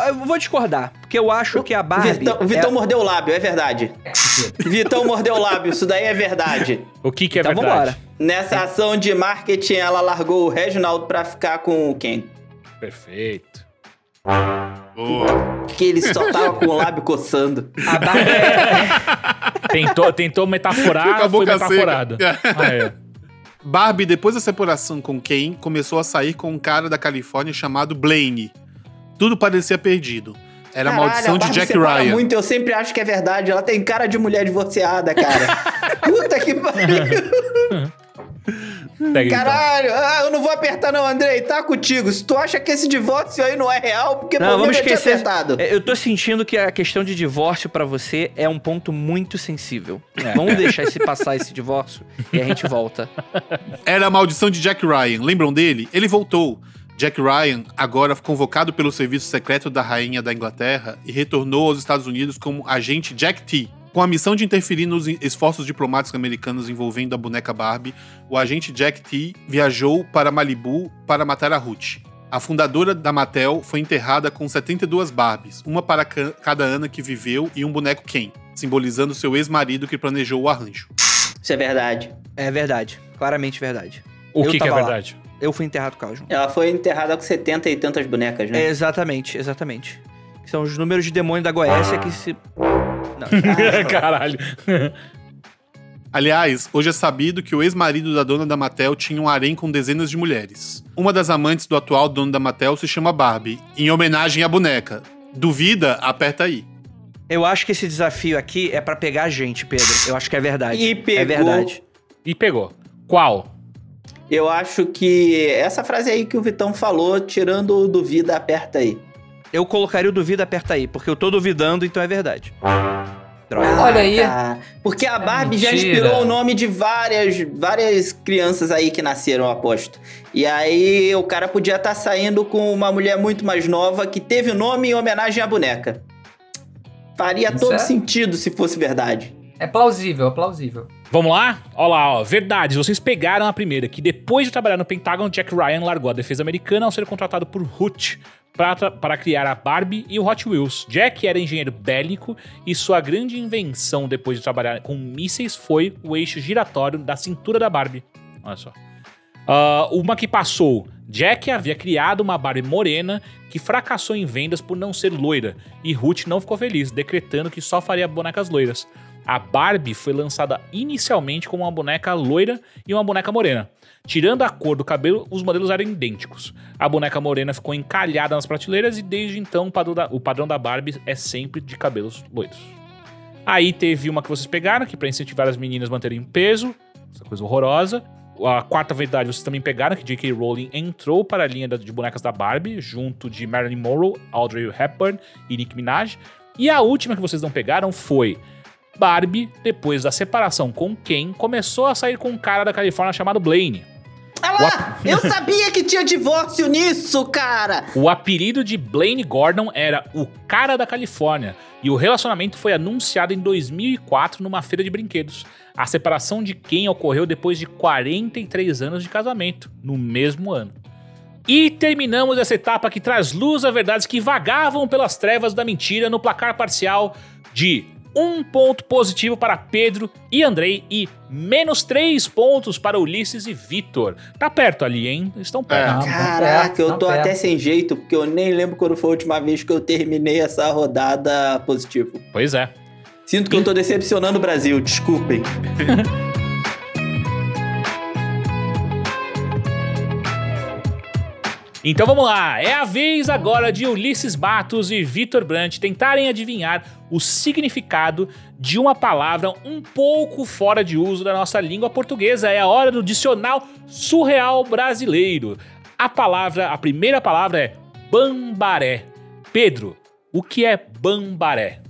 [SPEAKER 4] Eu vou discordar. Porque eu acho que a Barbie.
[SPEAKER 3] Vitão, o Vitão
[SPEAKER 4] é-
[SPEAKER 3] mordeu o lábio, é verdade. Vitão mordeu o lábio, isso daí é verdade.
[SPEAKER 2] O que que é
[SPEAKER 4] Então
[SPEAKER 2] verdade?
[SPEAKER 4] vambora.
[SPEAKER 3] Nessa ação de marketing, ela largou o Reginald pra ficar com Ken.
[SPEAKER 2] Perfeito.
[SPEAKER 6] Boa.
[SPEAKER 3] Que ele só tava com o lábio coçando.
[SPEAKER 4] A Barbie é.
[SPEAKER 2] Tentou, tentou metaforar, foi metaforado. Ah, é.
[SPEAKER 6] Barbie, depois da separação com Ken, começou a sair com um cara da Califórnia chamado Blaine. Tudo parecia perdido. Era a
[SPEAKER 3] Caralho,
[SPEAKER 6] maldição de
[SPEAKER 3] Barbie
[SPEAKER 6] Jack Ryan.
[SPEAKER 3] muito, eu sempre acho que é verdade. Ela tem cara de mulher divorciada, cara. Puta que pariu.
[SPEAKER 2] Então.
[SPEAKER 3] Caralho, ah, eu não vou apertar não, Andrei, tá contigo. Se tu acha que esse divórcio aí não é real, porque
[SPEAKER 4] Não, vamos
[SPEAKER 3] eu já tinha
[SPEAKER 4] esquecer.
[SPEAKER 3] apertado.
[SPEAKER 4] É, Eu tô sentindo que a questão de divórcio pra você é um ponto muito sensível.
[SPEAKER 2] É.
[SPEAKER 4] Vamos deixar esse passar esse divórcio e a gente volta.
[SPEAKER 6] Era a maldição de Jack Ryan. Lembram dele? Ele voltou. Jack Ryan, agora convocado pelo serviço secreto da rainha da Inglaterra, e retornou aos Estados Unidos como agente Jack T. Com a missão de interferir nos esforços diplomáticos americanos envolvendo a boneca Barbie, o agente Jack T viajou para Malibu para matar a Ruth. A fundadora da Mattel foi enterrada com 72 Barbies, uma para ca- cada Ana que viveu e um boneco Ken, simbolizando seu ex-marido que planejou o arranjo.
[SPEAKER 3] Isso é verdade.
[SPEAKER 4] É verdade. Claramente verdade.
[SPEAKER 2] O
[SPEAKER 4] Eu
[SPEAKER 2] que, que é
[SPEAKER 4] tava lá.
[SPEAKER 2] verdade?
[SPEAKER 4] Eu fui enterrado com ela junto.
[SPEAKER 3] Ela foi enterrada com 70 e tantas bonecas, né?
[SPEAKER 4] É, exatamente, exatamente. São os números de demônio da Goécia que se. Não.
[SPEAKER 2] Caralho.
[SPEAKER 6] Aliás, hoje é sabido que o ex-marido da dona da Mattel tinha um harém com dezenas de mulheres. Uma das amantes do atual dono da Mattel se chama Barbie, em homenagem à boneca. Duvida? Aperta aí.
[SPEAKER 4] Eu acho que esse desafio aqui é pra pegar a gente, Pedro. Eu acho que é verdade.
[SPEAKER 3] E pegou.
[SPEAKER 4] É verdade.
[SPEAKER 2] E pegou. Qual?
[SPEAKER 3] Eu acho que essa frase aí que o Vitão falou, tirando o duvida, aperta aí.
[SPEAKER 4] Eu colocaria o duvida aperta aí, porque eu tô duvidando, então é verdade. Droga.
[SPEAKER 5] Olha aí.
[SPEAKER 3] tá. Porque a Barbie já
[SPEAKER 5] mentira.
[SPEAKER 3] inspirou o nome de várias, várias crianças aí que nasceram, eu aposto. E aí o cara podia estar saindo com uma mulher muito mais nova que teve o nome em homenagem à boneca. Faria
[SPEAKER 5] Isso
[SPEAKER 3] todo
[SPEAKER 5] é-
[SPEAKER 3] sentido se fosse verdade.
[SPEAKER 5] É plausível, é plausível.
[SPEAKER 2] Vamos lá? Olha lá, ó. Verdade, vocês pegaram a primeira, que depois de trabalhar no Pentágono, Jack Ryan largou a defesa americana ao ser contratado por Ruth para criar a Barbie e o Hot Wheels. Jack era engenheiro bélico e sua grande invenção depois de trabalhar com mísseis foi o eixo giratório da cintura da Barbie. Olha só. Ah, uma que passou. Jack havia criado uma Barbie morena que fracassou em vendas por não ser loira, e Ruth não ficou feliz, decretando que só faria bonecas loiras. A Barbie foi lançada inicialmente como uma boneca loira e uma boneca morena. Tirando a cor do cabelo, os modelos eram idênticos. A boneca morena ficou encalhada nas prateleiras e desde então o padrão da, o padrão da Barbie é sempre de cabelos loiros. Aí teve uma que vocês pegaram, que para incentivar as meninas a manterem peso, essa coisa horrorosa. A quarta verdade vocês também pegaram, que J.K. Rowling entrou para a linha de bonecas da Barbie, junto de Marilyn Monroe, Audrey Hepburn e Nicki Minaj. E a última que vocês não pegaram foi Barbie, depois da separação com Ken, começou a sair com um cara da Califórnia chamado Blaine.
[SPEAKER 3] Ah lá! Eu sabia que tinha divórcio nisso, cara!
[SPEAKER 2] O apelido de Blaine Gordon era o cara da Califórnia e o relacionamento foi anunciado em 2004 numa feira de brinquedos. A separação de Ken ocorreu depois de 43 anos de casamento, no mesmo ano. E terminamos essa etapa que traz luz a verdades que vagavam pelas trevas da mentira no placar parcial de um ponto positivo para Pedro e Andrei e menos três pontos para Ulisses e Vitor. Tá perto ali, hein? Estão perto.
[SPEAKER 5] Não, tá
[SPEAKER 3] Caraca,
[SPEAKER 5] perto,
[SPEAKER 3] eu
[SPEAKER 5] tá
[SPEAKER 3] tô
[SPEAKER 5] perto.
[SPEAKER 3] até sem jeito, porque eu nem lembro quando foi a última vez que eu terminei essa rodada positivo.
[SPEAKER 2] Pois é.
[SPEAKER 3] Sinto que eu tô decepcionando o Brasil, desculpem.
[SPEAKER 2] Então vamos lá, é a vez agora de Ulisses Matos e Vitor Brant tentarem adivinhar o significado de uma palavra um pouco fora de uso da nossa língua portuguesa. É a hora do dicional surreal brasileiro. A palavra, a primeira palavra é bambaré. Pedro, o que é bambaré?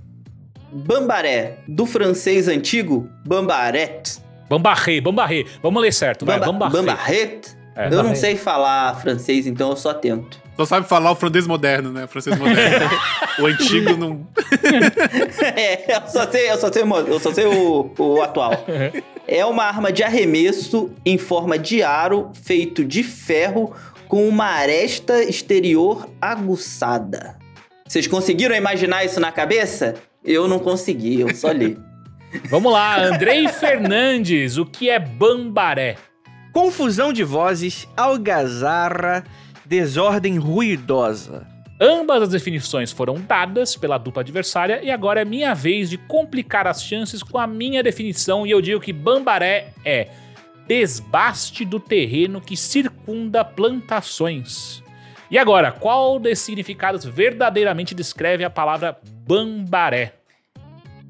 [SPEAKER 3] Bambaré, do francês antigo, bambarete.
[SPEAKER 2] Bambarré, bambarré. Vamos ler certo, vai,
[SPEAKER 3] Bamba,
[SPEAKER 2] bambarré.
[SPEAKER 3] bambarrete.
[SPEAKER 2] É.
[SPEAKER 3] eu não
[SPEAKER 5] Bambarré.
[SPEAKER 3] sei falar francês, então eu só tento.
[SPEAKER 6] Só sabe falar o francês moderno, né? O francês moderno. o antigo não.
[SPEAKER 3] é, eu só sei, eu só sei, eu só sei o, o atual. É uma arma de arremesso em forma de aro feito de ferro com uma aresta exterior aguçada. Vocês conseguiram imaginar isso na cabeça? Eu não consegui, eu só li.
[SPEAKER 2] Vamos lá, Andrei Fernandes, o que é bambaré?
[SPEAKER 4] Confusão de vozes, algazarra, desordem ruidosa.
[SPEAKER 2] Ambas as definições foram dadas pela dupla adversária e agora é minha vez de complicar as chances com a minha definição e eu digo que bambaré é desbaste do terreno que circunda plantações. E agora, qual desses significados verdadeiramente descreve a palavra bambaré?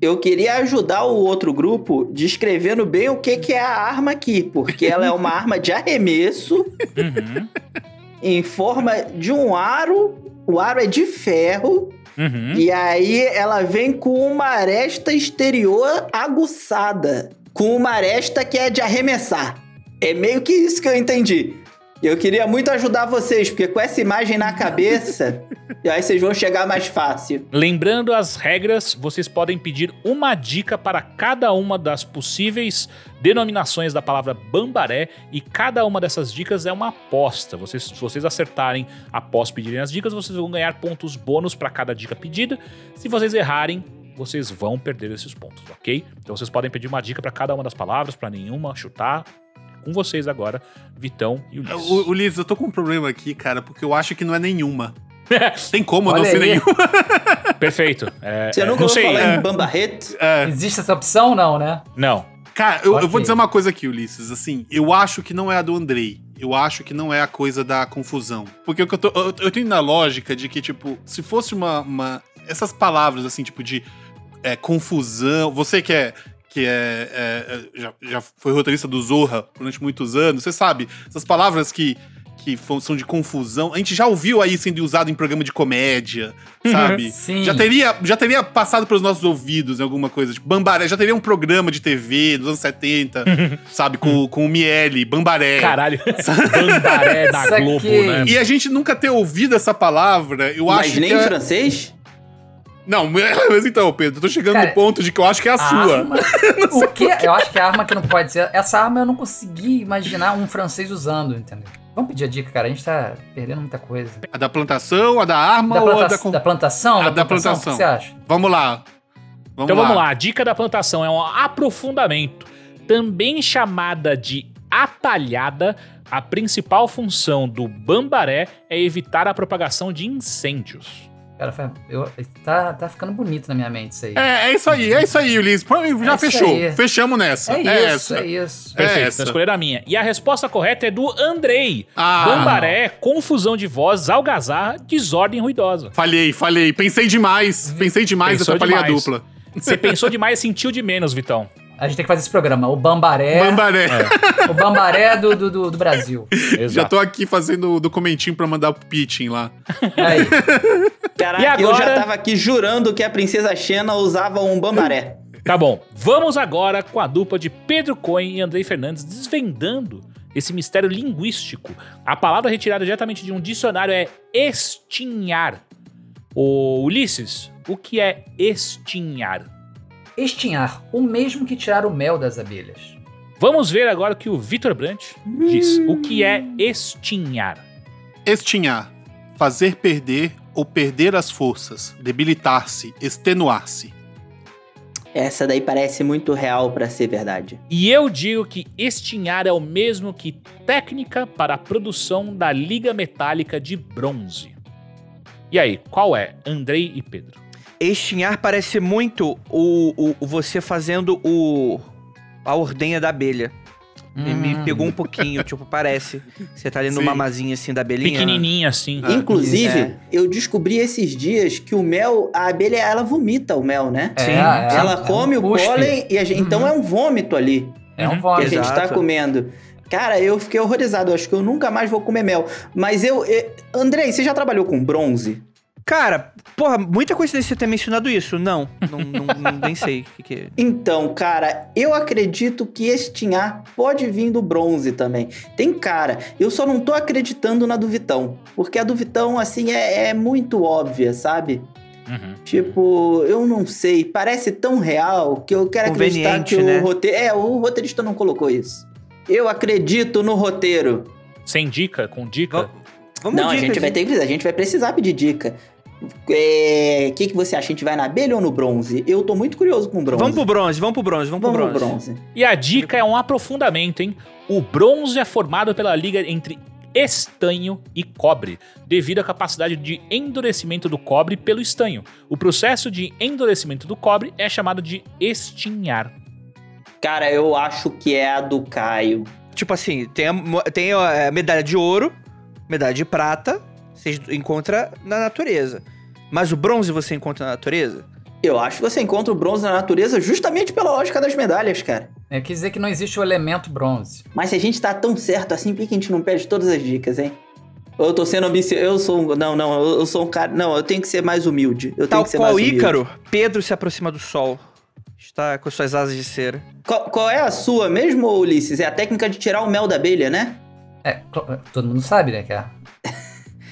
[SPEAKER 3] Eu queria ajudar o outro grupo descrevendo bem o que, que é a arma aqui, porque ela é uma arma de arremesso
[SPEAKER 2] Uhum,
[SPEAKER 3] em forma de um aro. O aro é de ferro
[SPEAKER 2] uhum.
[SPEAKER 3] e aí ela vem com uma aresta exterior aguçada, com uma aresta que é de arremessar. É meio que isso que eu entendi. Eu queria muito ajudar vocês, porque com essa imagem na cabeça, aí vocês vão chegar mais fácil.
[SPEAKER 2] Lembrando as regras, vocês podem pedir uma dica para cada uma das possíveis denominações da palavra bambaré e cada uma dessas dicas é uma aposta. Vocês, se vocês acertarem após pedirem as dicas, vocês vão ganhar pontos bônus para cada dica pedida. Se vocês errarem, vocês vão perder esses pontos, ok? Então vocês podem pedir uma dica para cada uma das palavras, para nenhuma chutar. Com vocês agora, Vitão e Ulisses.
[SPEAKER 6] O, Ulisses, eu tô com um problema aqui, cara, porque eu acho que não é nenhuma. Tem como
[SPEAKER 5] Olha
[SPEAKER 6] não ser
[SPEAKER 5] aí.
[SPEAKER 6] nenhuma.
[SPEAKER 2] Perfeito. É,
[SPEAKER 3] Você
[SPEAKER 2] é,
[SPEAKER 3] nunca
[SPEAKER 2] não
[SPEAKER 3] ouviu
[SPEAKER 2] sei.
[SPEAKER 3] falar
[SPEAKER 2] é,
[SPEAKER 3] em bambarrete?
[SPEAKER 6] É,
[SPEAKER 5] Existe essa opção? Não, né?
[SPEAKER 2] Não.
[SPEAKER 6] cara, eu, eu
[SPEAKER 5] Ok.
[SPEAKER 6] vou dizer uma coisa aqui, Ulisses. Assim, eu acho que não é a do Andrei. Eu acho que não é a coisa da confusão. Porque o que eu, tô, eu, eu tenho na lógica de que, tipo, se fosse uma. uma- essas palavras, assim, tipo, de é, confusão. Você que é. Que é, é, é, já, já foi roteirista do Zorra durante muitos anos, você sabe, essas palavras que, que são de confusão, a gente já ouviu aí sendo usado em programa de comédia, sabe?
[SPEAKER 5] Sim.
[SPEAKER 6] Já teria, já teria passado pelos nossos ouvidos em alguma coisa. Tipo, Bambaré, já teria um programa de TV dos anos 70, sabe? Com, com o Miele, Bambaré.
[SPEAKER 2] Caralho. Bambaré
[SPEAKER 5] Saquei.
[SPEAKER 2] Globo, né?
[SPEAKER 6] E a gente nunca ter ouvido essa palavra, eu
[SPEAKER 3] Mas
[SPEAKER 6] acho
[SPEAKER 3] nem
[SPEAKER 6] que.
[SPEAKER 3] em
[SPEAKER 6] é-
[SPEAKER 3] francês?
[SPEAKER 6] Não, mas então, Pedro, eu tô chegando
[SPEAKER 5] Cara,
[SPEAKER 6] no ponto de que eu acho que é a,
[SPEAKER 5] A
[SPEAKER 6] sua.
[SPEAKER 5] arma- o que? Eu acho que a arma que não pode ser. Essa arma eu não consegui imaginar um francês usando, entendeu? Vamos pedir a dica, cara. A gente tá perdendo muita coisa.
[SPEAKER 6] A da plantação, a da arma
[SPEAKER 5] Da,
[SPEAKER 6] ou a da.
[SPEAKER 5] da plantação?
[SPEAKER 6] A da plantação.
[SPEAKER 5] O que você acha?
[SPEAKER 6] Vamos lá. Vamos
[SPEAKER 2] Então vamos lá, a dica da plantação é um aprofundamento. Também chamada de atalhada, a principal função do bambaré é evitar a propagação de incêndios.
[SPEAKER 5] Cara, foi- eu- tá, tá ficando bonito na minha mente isso aí.
[SPEAKER 6] É, é isso aí, é isso aí, Ulisses. Pô, Já
[SPEAKER 5] É
[SPEAKER 6] fechou.
[SPEAKER 5] aí.
[SPEAKER 6] Fechamos nessa.
[SPEAKER 5] É
[SPEAKER 6] É
[SPEAKER 5] isso,
[SPEAKER 6] essa.
[SPEAKER 5] é isso.
[SPEAKER 6] É
[SPEAKER 2] Perfeito,
[SPEAKER 6] essa.
[SPEAKER 2] então escolheram a minha. E a resposta correta é do Andrei.
[SPEAKER 6] Ah,
[SPEAKER 2] Bambaré, confusão de voz, algazarra, desordem ruidosa.
[SPEAKER 6] falhei, falhei. Pensei demais. Pensei demais,
[SPEAKER 2] Pensou
[SPEAKER 6] atrapalhei a
[SPEAKER 2] demais.
[SPEAKER 6] dupla.
[SPEAKER 2] Você pensou demais, sentiu de menos, Vitão.
[SPEAKER 5] A gente tem que fazer esse programa. O Bambaré.
[SPEAKER 6] Bambaré.
[SPEAKER 5] O Bambaré do, do, do, do Brasil.
[SPEAKER 6] Já
[SPEAKER 2] Exato.
[SPEAKER 6] tô aqui fazendo o documentinho pra mandar pro pitching lá.
[SPEAKER 5] Aí.
[SPEAKER 3] Caraca,
[SPEAKER 2] E agora?
[SPEAKER 3] eu já tava aqui jurando que a princesa Xena usava um bambaré.
[SPEAKER 2] Tá bom, vamos agora com a dupla de Pedro Cohen e Andrei Fernandes desvendando esse mistério linguístico. A palavra retirada diretamente de um dicionário é estinhar. Ô, Ulisses, o que é estinhar?
[SPEAKER 5] Estinhar, o mesmo que tirar o mel das abelhas.
[SPEAKER 2] Vamos ver agora o que o Vitor Brandt diz. O que é estinhar?
[SPEAKER 6] Estinhar. Fazer perder ou perder as forças. Debilitar-se. Extenuar-se.
[SPEAKER 3] Essa daí parece muito real pra ser verdade.
[SPEAKER 2] E eu digo que estinhar é o mesmo que técnica para a produção da liga metálica de bronze. E aí, qual é? Andrei e Pedro.
[SPEAKER 4] Estinhar parece muito o, o, o você fazendo o a ordenha da abelha. Me- Me
[SPEAKER 5] Hum.
[SPEAKER 4] pegou um pouquinho, tipo, parece. Você tá ali no mamazinho assim da abelhinha.
[SPEAKER 2] Pequenininha assim.
[SPEAKER 6] Ah,
[SPEAKER 3] Inclusive,
[SPEAKER 5] é.
[SPEAKER 3] eu descobri esses dias que o mel, a abelha, ela vomita o mel, né?
[SPEAKER 4] Sim.
[SPEAKER 5] é,
[SPEAKER 3] ela
[SPEAKER 5] é
[SPEAKER 3] come
[SPEAKER 5] um
[SPEAKER 3] o
[SPEAKER 5] cuspe.
[SPEAKER 3] pólen e a gente, então
[SPEAKER 5] Uhum.
[SPEAKER 3] é um vômito ali
[SPEAKER 5] É um
[SPEAKER 2] Uhum.
[SPEAKER 3] que a
[SPEAKER 5] vômito.
[SPEAKER 3] gente tá
[SPEAKER 4] Exato.
[SPEAKER 3] comendo. Cara, eu fiquei horrorizado. Acho que eu nunca mais vou comer mel. Mas eu. eu Andrei, você já trabalhou com bronze?
[SPEAKER 4] Cara, porra, muita coincidência você ter mencionado isso. Não, não, não, não nem sei o que, que é.
[SPEAKER 3] Então, cara, eu acredito que estinhar pode vir do bronze também. Tem cara, eu só não tô acreditando na do Vitão. Porque a do Vitão, assim, é, é muito óbvia, sabe?
[SPEAKER 2] Uhum.
[SPEAKER 3] Tipo, eu não sei. Parece tão real que eu quero acreditar que
[SPEAKER 4] né?
[SPEAKER 3] o roteiro. É, o roteirista não colocou isso. Eu acredito no roteiro.
[SPEAKER 2] Sem dica, com dica.
[SPEAKER 4] Vamos-
[SPEAKER 3] não, a
[SPEAKER 4] dicas,
[SPEAKER 3] gente vai ter que a gente vai precisar pedir dica. O que, que você acha? A gente vai na abelha ou no bronze? Eu tô muito curioso com o bronze.
[SPEAKER 4] Vamos pro bronze, vamos pro bronze, vamos,
[SPEAKER 3] Vamos
[SPEAKER 4] pro
[SPEAKER 3] pro
[SPEAKER 4] bronze.
[SPEAKER 3] bronze.
[SPEAKER 2] E a dica é um aprofundamento, hein? O bronze é formado pela liga entre estanho e cobre, devido à capacidade de endurecimento do cobre pelo estanho. O processo de endurecimento do cobre é chamado de estinhar.
[SPEAKER 3] Cara, eu acho que é a do Caio.
[SPEAKER 4] Tipo assim, tem a, tem a medalha de ouro, medalha de prata, você encontra na natureza. Mas o bronze você encontra na natureza?
[SPEAKER 3] Eu acho que você encontra o bronze na natureza justamente pela lógica das medalhas, cara.
[SPEAKER 5] É, quer dizer que não existe o elemento bronze.
[SPEAKER 3] Mas se a gente tá tão certo assim, por que a gente não pede todas as dicas, hein? Eu tô sendo ambicioso. Eu sou um. Não, não, eu sou um cara. Não, eu tenho que ser mais humilde. Eu tenho
[SPEAKER 4] Tal
[SPEAKER 3] que ser
[SPEAKER 4] qual
[SPEAKER 3] mais humilde.
[SPEAKER 4] Ícaro, Pedro se aproxima do sol. Está com suas asas de cera.
[SPEAKER 3] Qual, qual é a sua mesmo, Ulisses? É a técnica de tirar o mel da abelha, né?
[SPEAKER 5] É, todo mundo sabe, né, que é.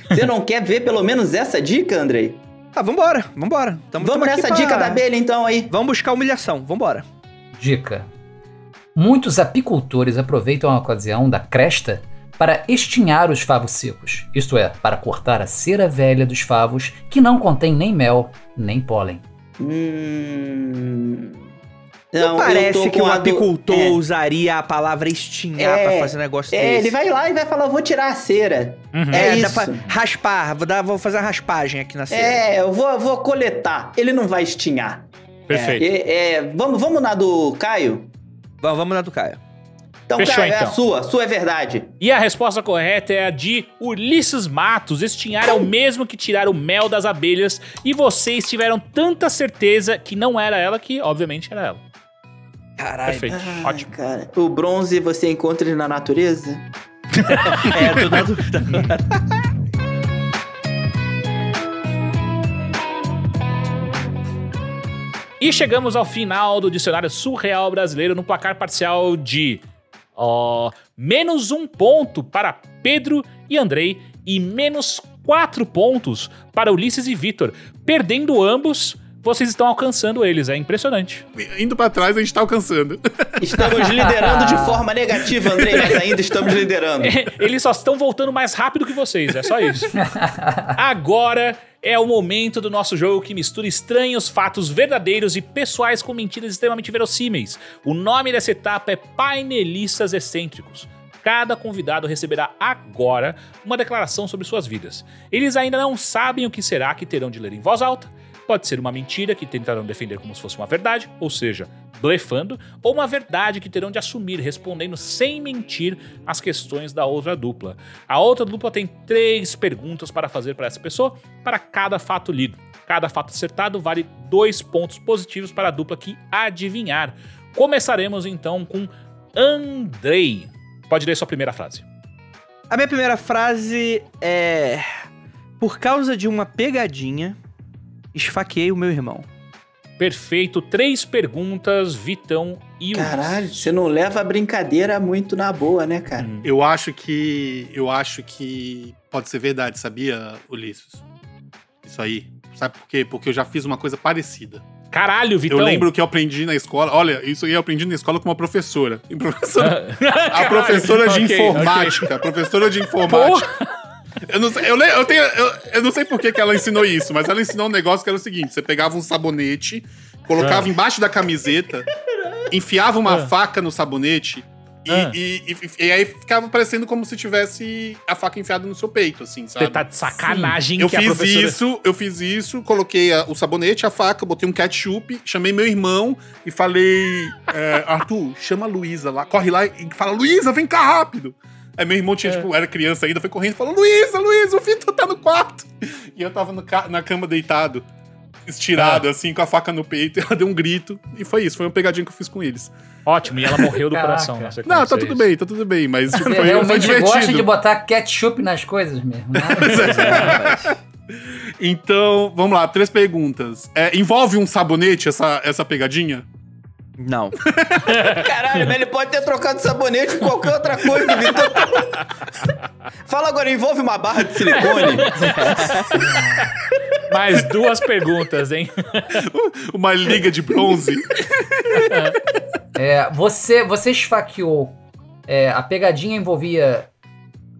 [SPEAKER 3] Você não quer ver pelo menos essa dica, Andrei?
[SPEAKER 4] Ah, vambora, vambora. Tamo,
[SPEAKER 3] Vamos
[SPEAKER 4] tamo
[SPEAKER 3] nessa
[SPEAKER 4] pra-
[SPEAKER 3] dica da abelha então aí.
[SPEAKER 4] Vamos buscar humilhação, vambora.
[SPEAKER 5] Dica. Muitos apicultores aproveitam a ocasião da cresta para estinhar os favos secos, isto é, para cortar a cera velha dos favos que não contém nem mel nem pólen.
[SPEAKER 3] Hum.
[SPEAKER 4] Não,
[SPEAKER 3] eu tô
[SPEAKER 4] parece que
[SPEAKER 3] com
[SPEAKER 4] um
[SPEAKER 3] a do-
[SPEAKER 4] apicultor
[SPEAKER 3] É.
[SPEAKER 4] usaria a palavra estinhar
[SPEAKER 3] É,
[SPEAKER 4] pra fazer um negócio
[SPEAKER 3] É,
[SPEAKER 4] desse.
[SPEAKER 3] ele vai lá e vai falar, vou tirar a cera.
[SPEAKER 2] Uhum.
[SPEAKER 3] É
[SPEAKER 4] dá
[SPEAKER 3] isso.
[SPEAKER 4] pra raspar, vou, dar, vou fazer uma raspagem aqui na cera.
[SPEAKER 3] É, eu vou, vou coletar. Ele não vai estinhar.
[SPEAKER 2] Perfeito.
[SPEAKER 3] É, é, vamos, vamos na do Caio?
[SPEAKER 4] Vamos, vamos na do Caio.
[SPEAKER 3] Então,
[SPEAKER 2] Fechou,
[SPEAKER 3] Caio, é a
[SPEAKER 2] então.
[SPEAKER 3] sua. Sua é verdade.
[SPEAKER 2] E a resposta correta é a de Ulisses Matos. Estinhar é o mesmo que tirar o mel das abelhas. E vocês tiveram tanta certeza que não era ela que, obviamente, era ela.
[SPEAKER 4] Caralho.
[SPEAKER 2] Perfeito.
[SPEAKER 3] Ai,
[SPEAKER 2] Ótimo.
[SPEAKER 3] Cara, o bronze você encontra ele na natureza?
[SPEAKER 4] É, tô na dúvida.
[SPEAKER 2] E chegamos ao final do dicionário surreal brasileiro no placar parcial de ó, menos um ponto para Pedro e Andrei e menos quatro pontos para Ulisses e Vitor. Perdendo ambos, vocês estão alcançando eles. É impressionante.
[SPEAKER 6] Indo pra trás, a gente tá alcançando.
[SPEAKER 3] Estamos liderando de forma negativa, Andrei, mas ainda estamos liderando.
[SPEAKER 2] Eles só estão voltando mais rápido que vocês, é só isso. Agora é o momento do nosso jogo que mistura estranhos fatos verdadeiros e pessoais com mentiras extremamente verossímeis. O nome dessa etapa é Painelistas Excêntricos. Cada convidado receberá agora uma declaração sobre suas vidas. Eles ainda não sabem o que será que terão de ler em voz alta. Pode ser uma mentira que tentarão defender como se fosse uma verdade, ou seja, blefando, ou uma verdade que terão de assumir, respondendo sem mentir as questões da outra dupla. A outra dupla tem três perguntas para fazer para essa pessoa, para cada fato lido. Cada fato acertado vale dois pontos positivos para a dupla que adivinhar. Começaremos então com Andrei. Pode ler sua primeira frase.
[SPEAKER 4] A minha primeira frase é. Por causa de uma pegadinha, esfaqueei o meu irmão.
[SPEAKER 2] Perfeito. Três perguntas, Vitão e Ulisses.
[SPEAKER 3] Caralho, você não leva a brincadeira muito na boa, né, cara?
[SPEAKER 2] Hum.
[SPEAKER 6] Eu acho que. Eu acho que pode ser verdade, sabia, Ulisses? Isso aí. Sabe por quê? Porque eu já fiz uma coisa parecida.
[SPEAKER 2] Caralho, Vitão.
[SPEAKER 6] Eu lembro que eu aprendi na escola. Olha, isso aí eu aprendi na escola com uma professora. E professora- a professora de
[SPEAKER 2] ok,
[SPEAKER 6] informática. A professora de informática. Eu não, sei, eu, eu, tenho, eu, eu não sei por que, que ela ensinou isso, mas ela ensinou um negócio que era o seguinte: você pegava um sabonete, colocava
[SPEAKER 2] Ah.
[SPEAKER 6] embaixo da camiseta, enfiava uma
[SPEAKER 2] Ah.
[SPEAKER 6] faca no sabonete. E,
[SPEAKER 2] Ah.
[SPEAKER 6] e- e- e aí ficava parecendo como se tivesse a faca enfiada no seu peito, assim, sabe?
[SPEAKER 2] Você tá de sacanagem
[SPEAKER 6] Eu
[SPEAKER 2] que a
[SPEAKER 6] fiz
[SPEAKER 2] professora...
[SPEAKER 6] isso, eu fiz isso, coloquei a- o sabonete, a faca, botei um ketchup, chamei meu irmão e falei: é, Arthur, chama a Luísa lá, corre lá e fala: Luísa, vem cá rápido. Aí meu irmão tinha,
[SPEAKER 2] É.
[SPEAKER 6] tipo, era criança ainda, foi correndo e falou: Luísa, Luísa, o Vitor tá no quarto. E eu tava no ca- na cama deitado, estirado,
[SPEAKER 2] Ah.
[SPEAKER 6] assim, com a faca no peito, e ela deu um grito. E foi isso, foi uma pegadinha que eu fiz com eles.
[SPEAKER 2] Ótimo, e ela morreu do
[SPEAKER 5] Caraca.
[SPEAKER 2] coração na sequência.
[SPEAKER 6] Não, tá
[SPEAKER 2] é
[SPEAKER 6] tudo
[SPEAKER 2] isso.
[SPEAKER 6] bem, tá tudo bem, mas tipo,
[SPEAKER 5] Você
[SPEAKER 6] foi, foi
[SPEAKER 5] realmente
[SPEAKER 6] divertido.
[SPEAKER 5] gosta de botar ketchup nas coisas mesmo, né?
[SPEAKER 6] Então, vamos lá, três perguntas. É, envolve um sabonete essa, essa pegadinha?
[SPEAKER 4] Não.
[SPEAKER 3] Caralho, mas ele pode ter trocado sabonete por qualquer outra coisa, Vitor. Fala agora, envolve uma barra de silicone?
[SPEAKER 2] Mais duas perguntas, hein?
[SPEAKER 6] Uma liga de bronze?
[SPEAKER 5] É, você, você esfaqueou. é, a pegadinha envolvia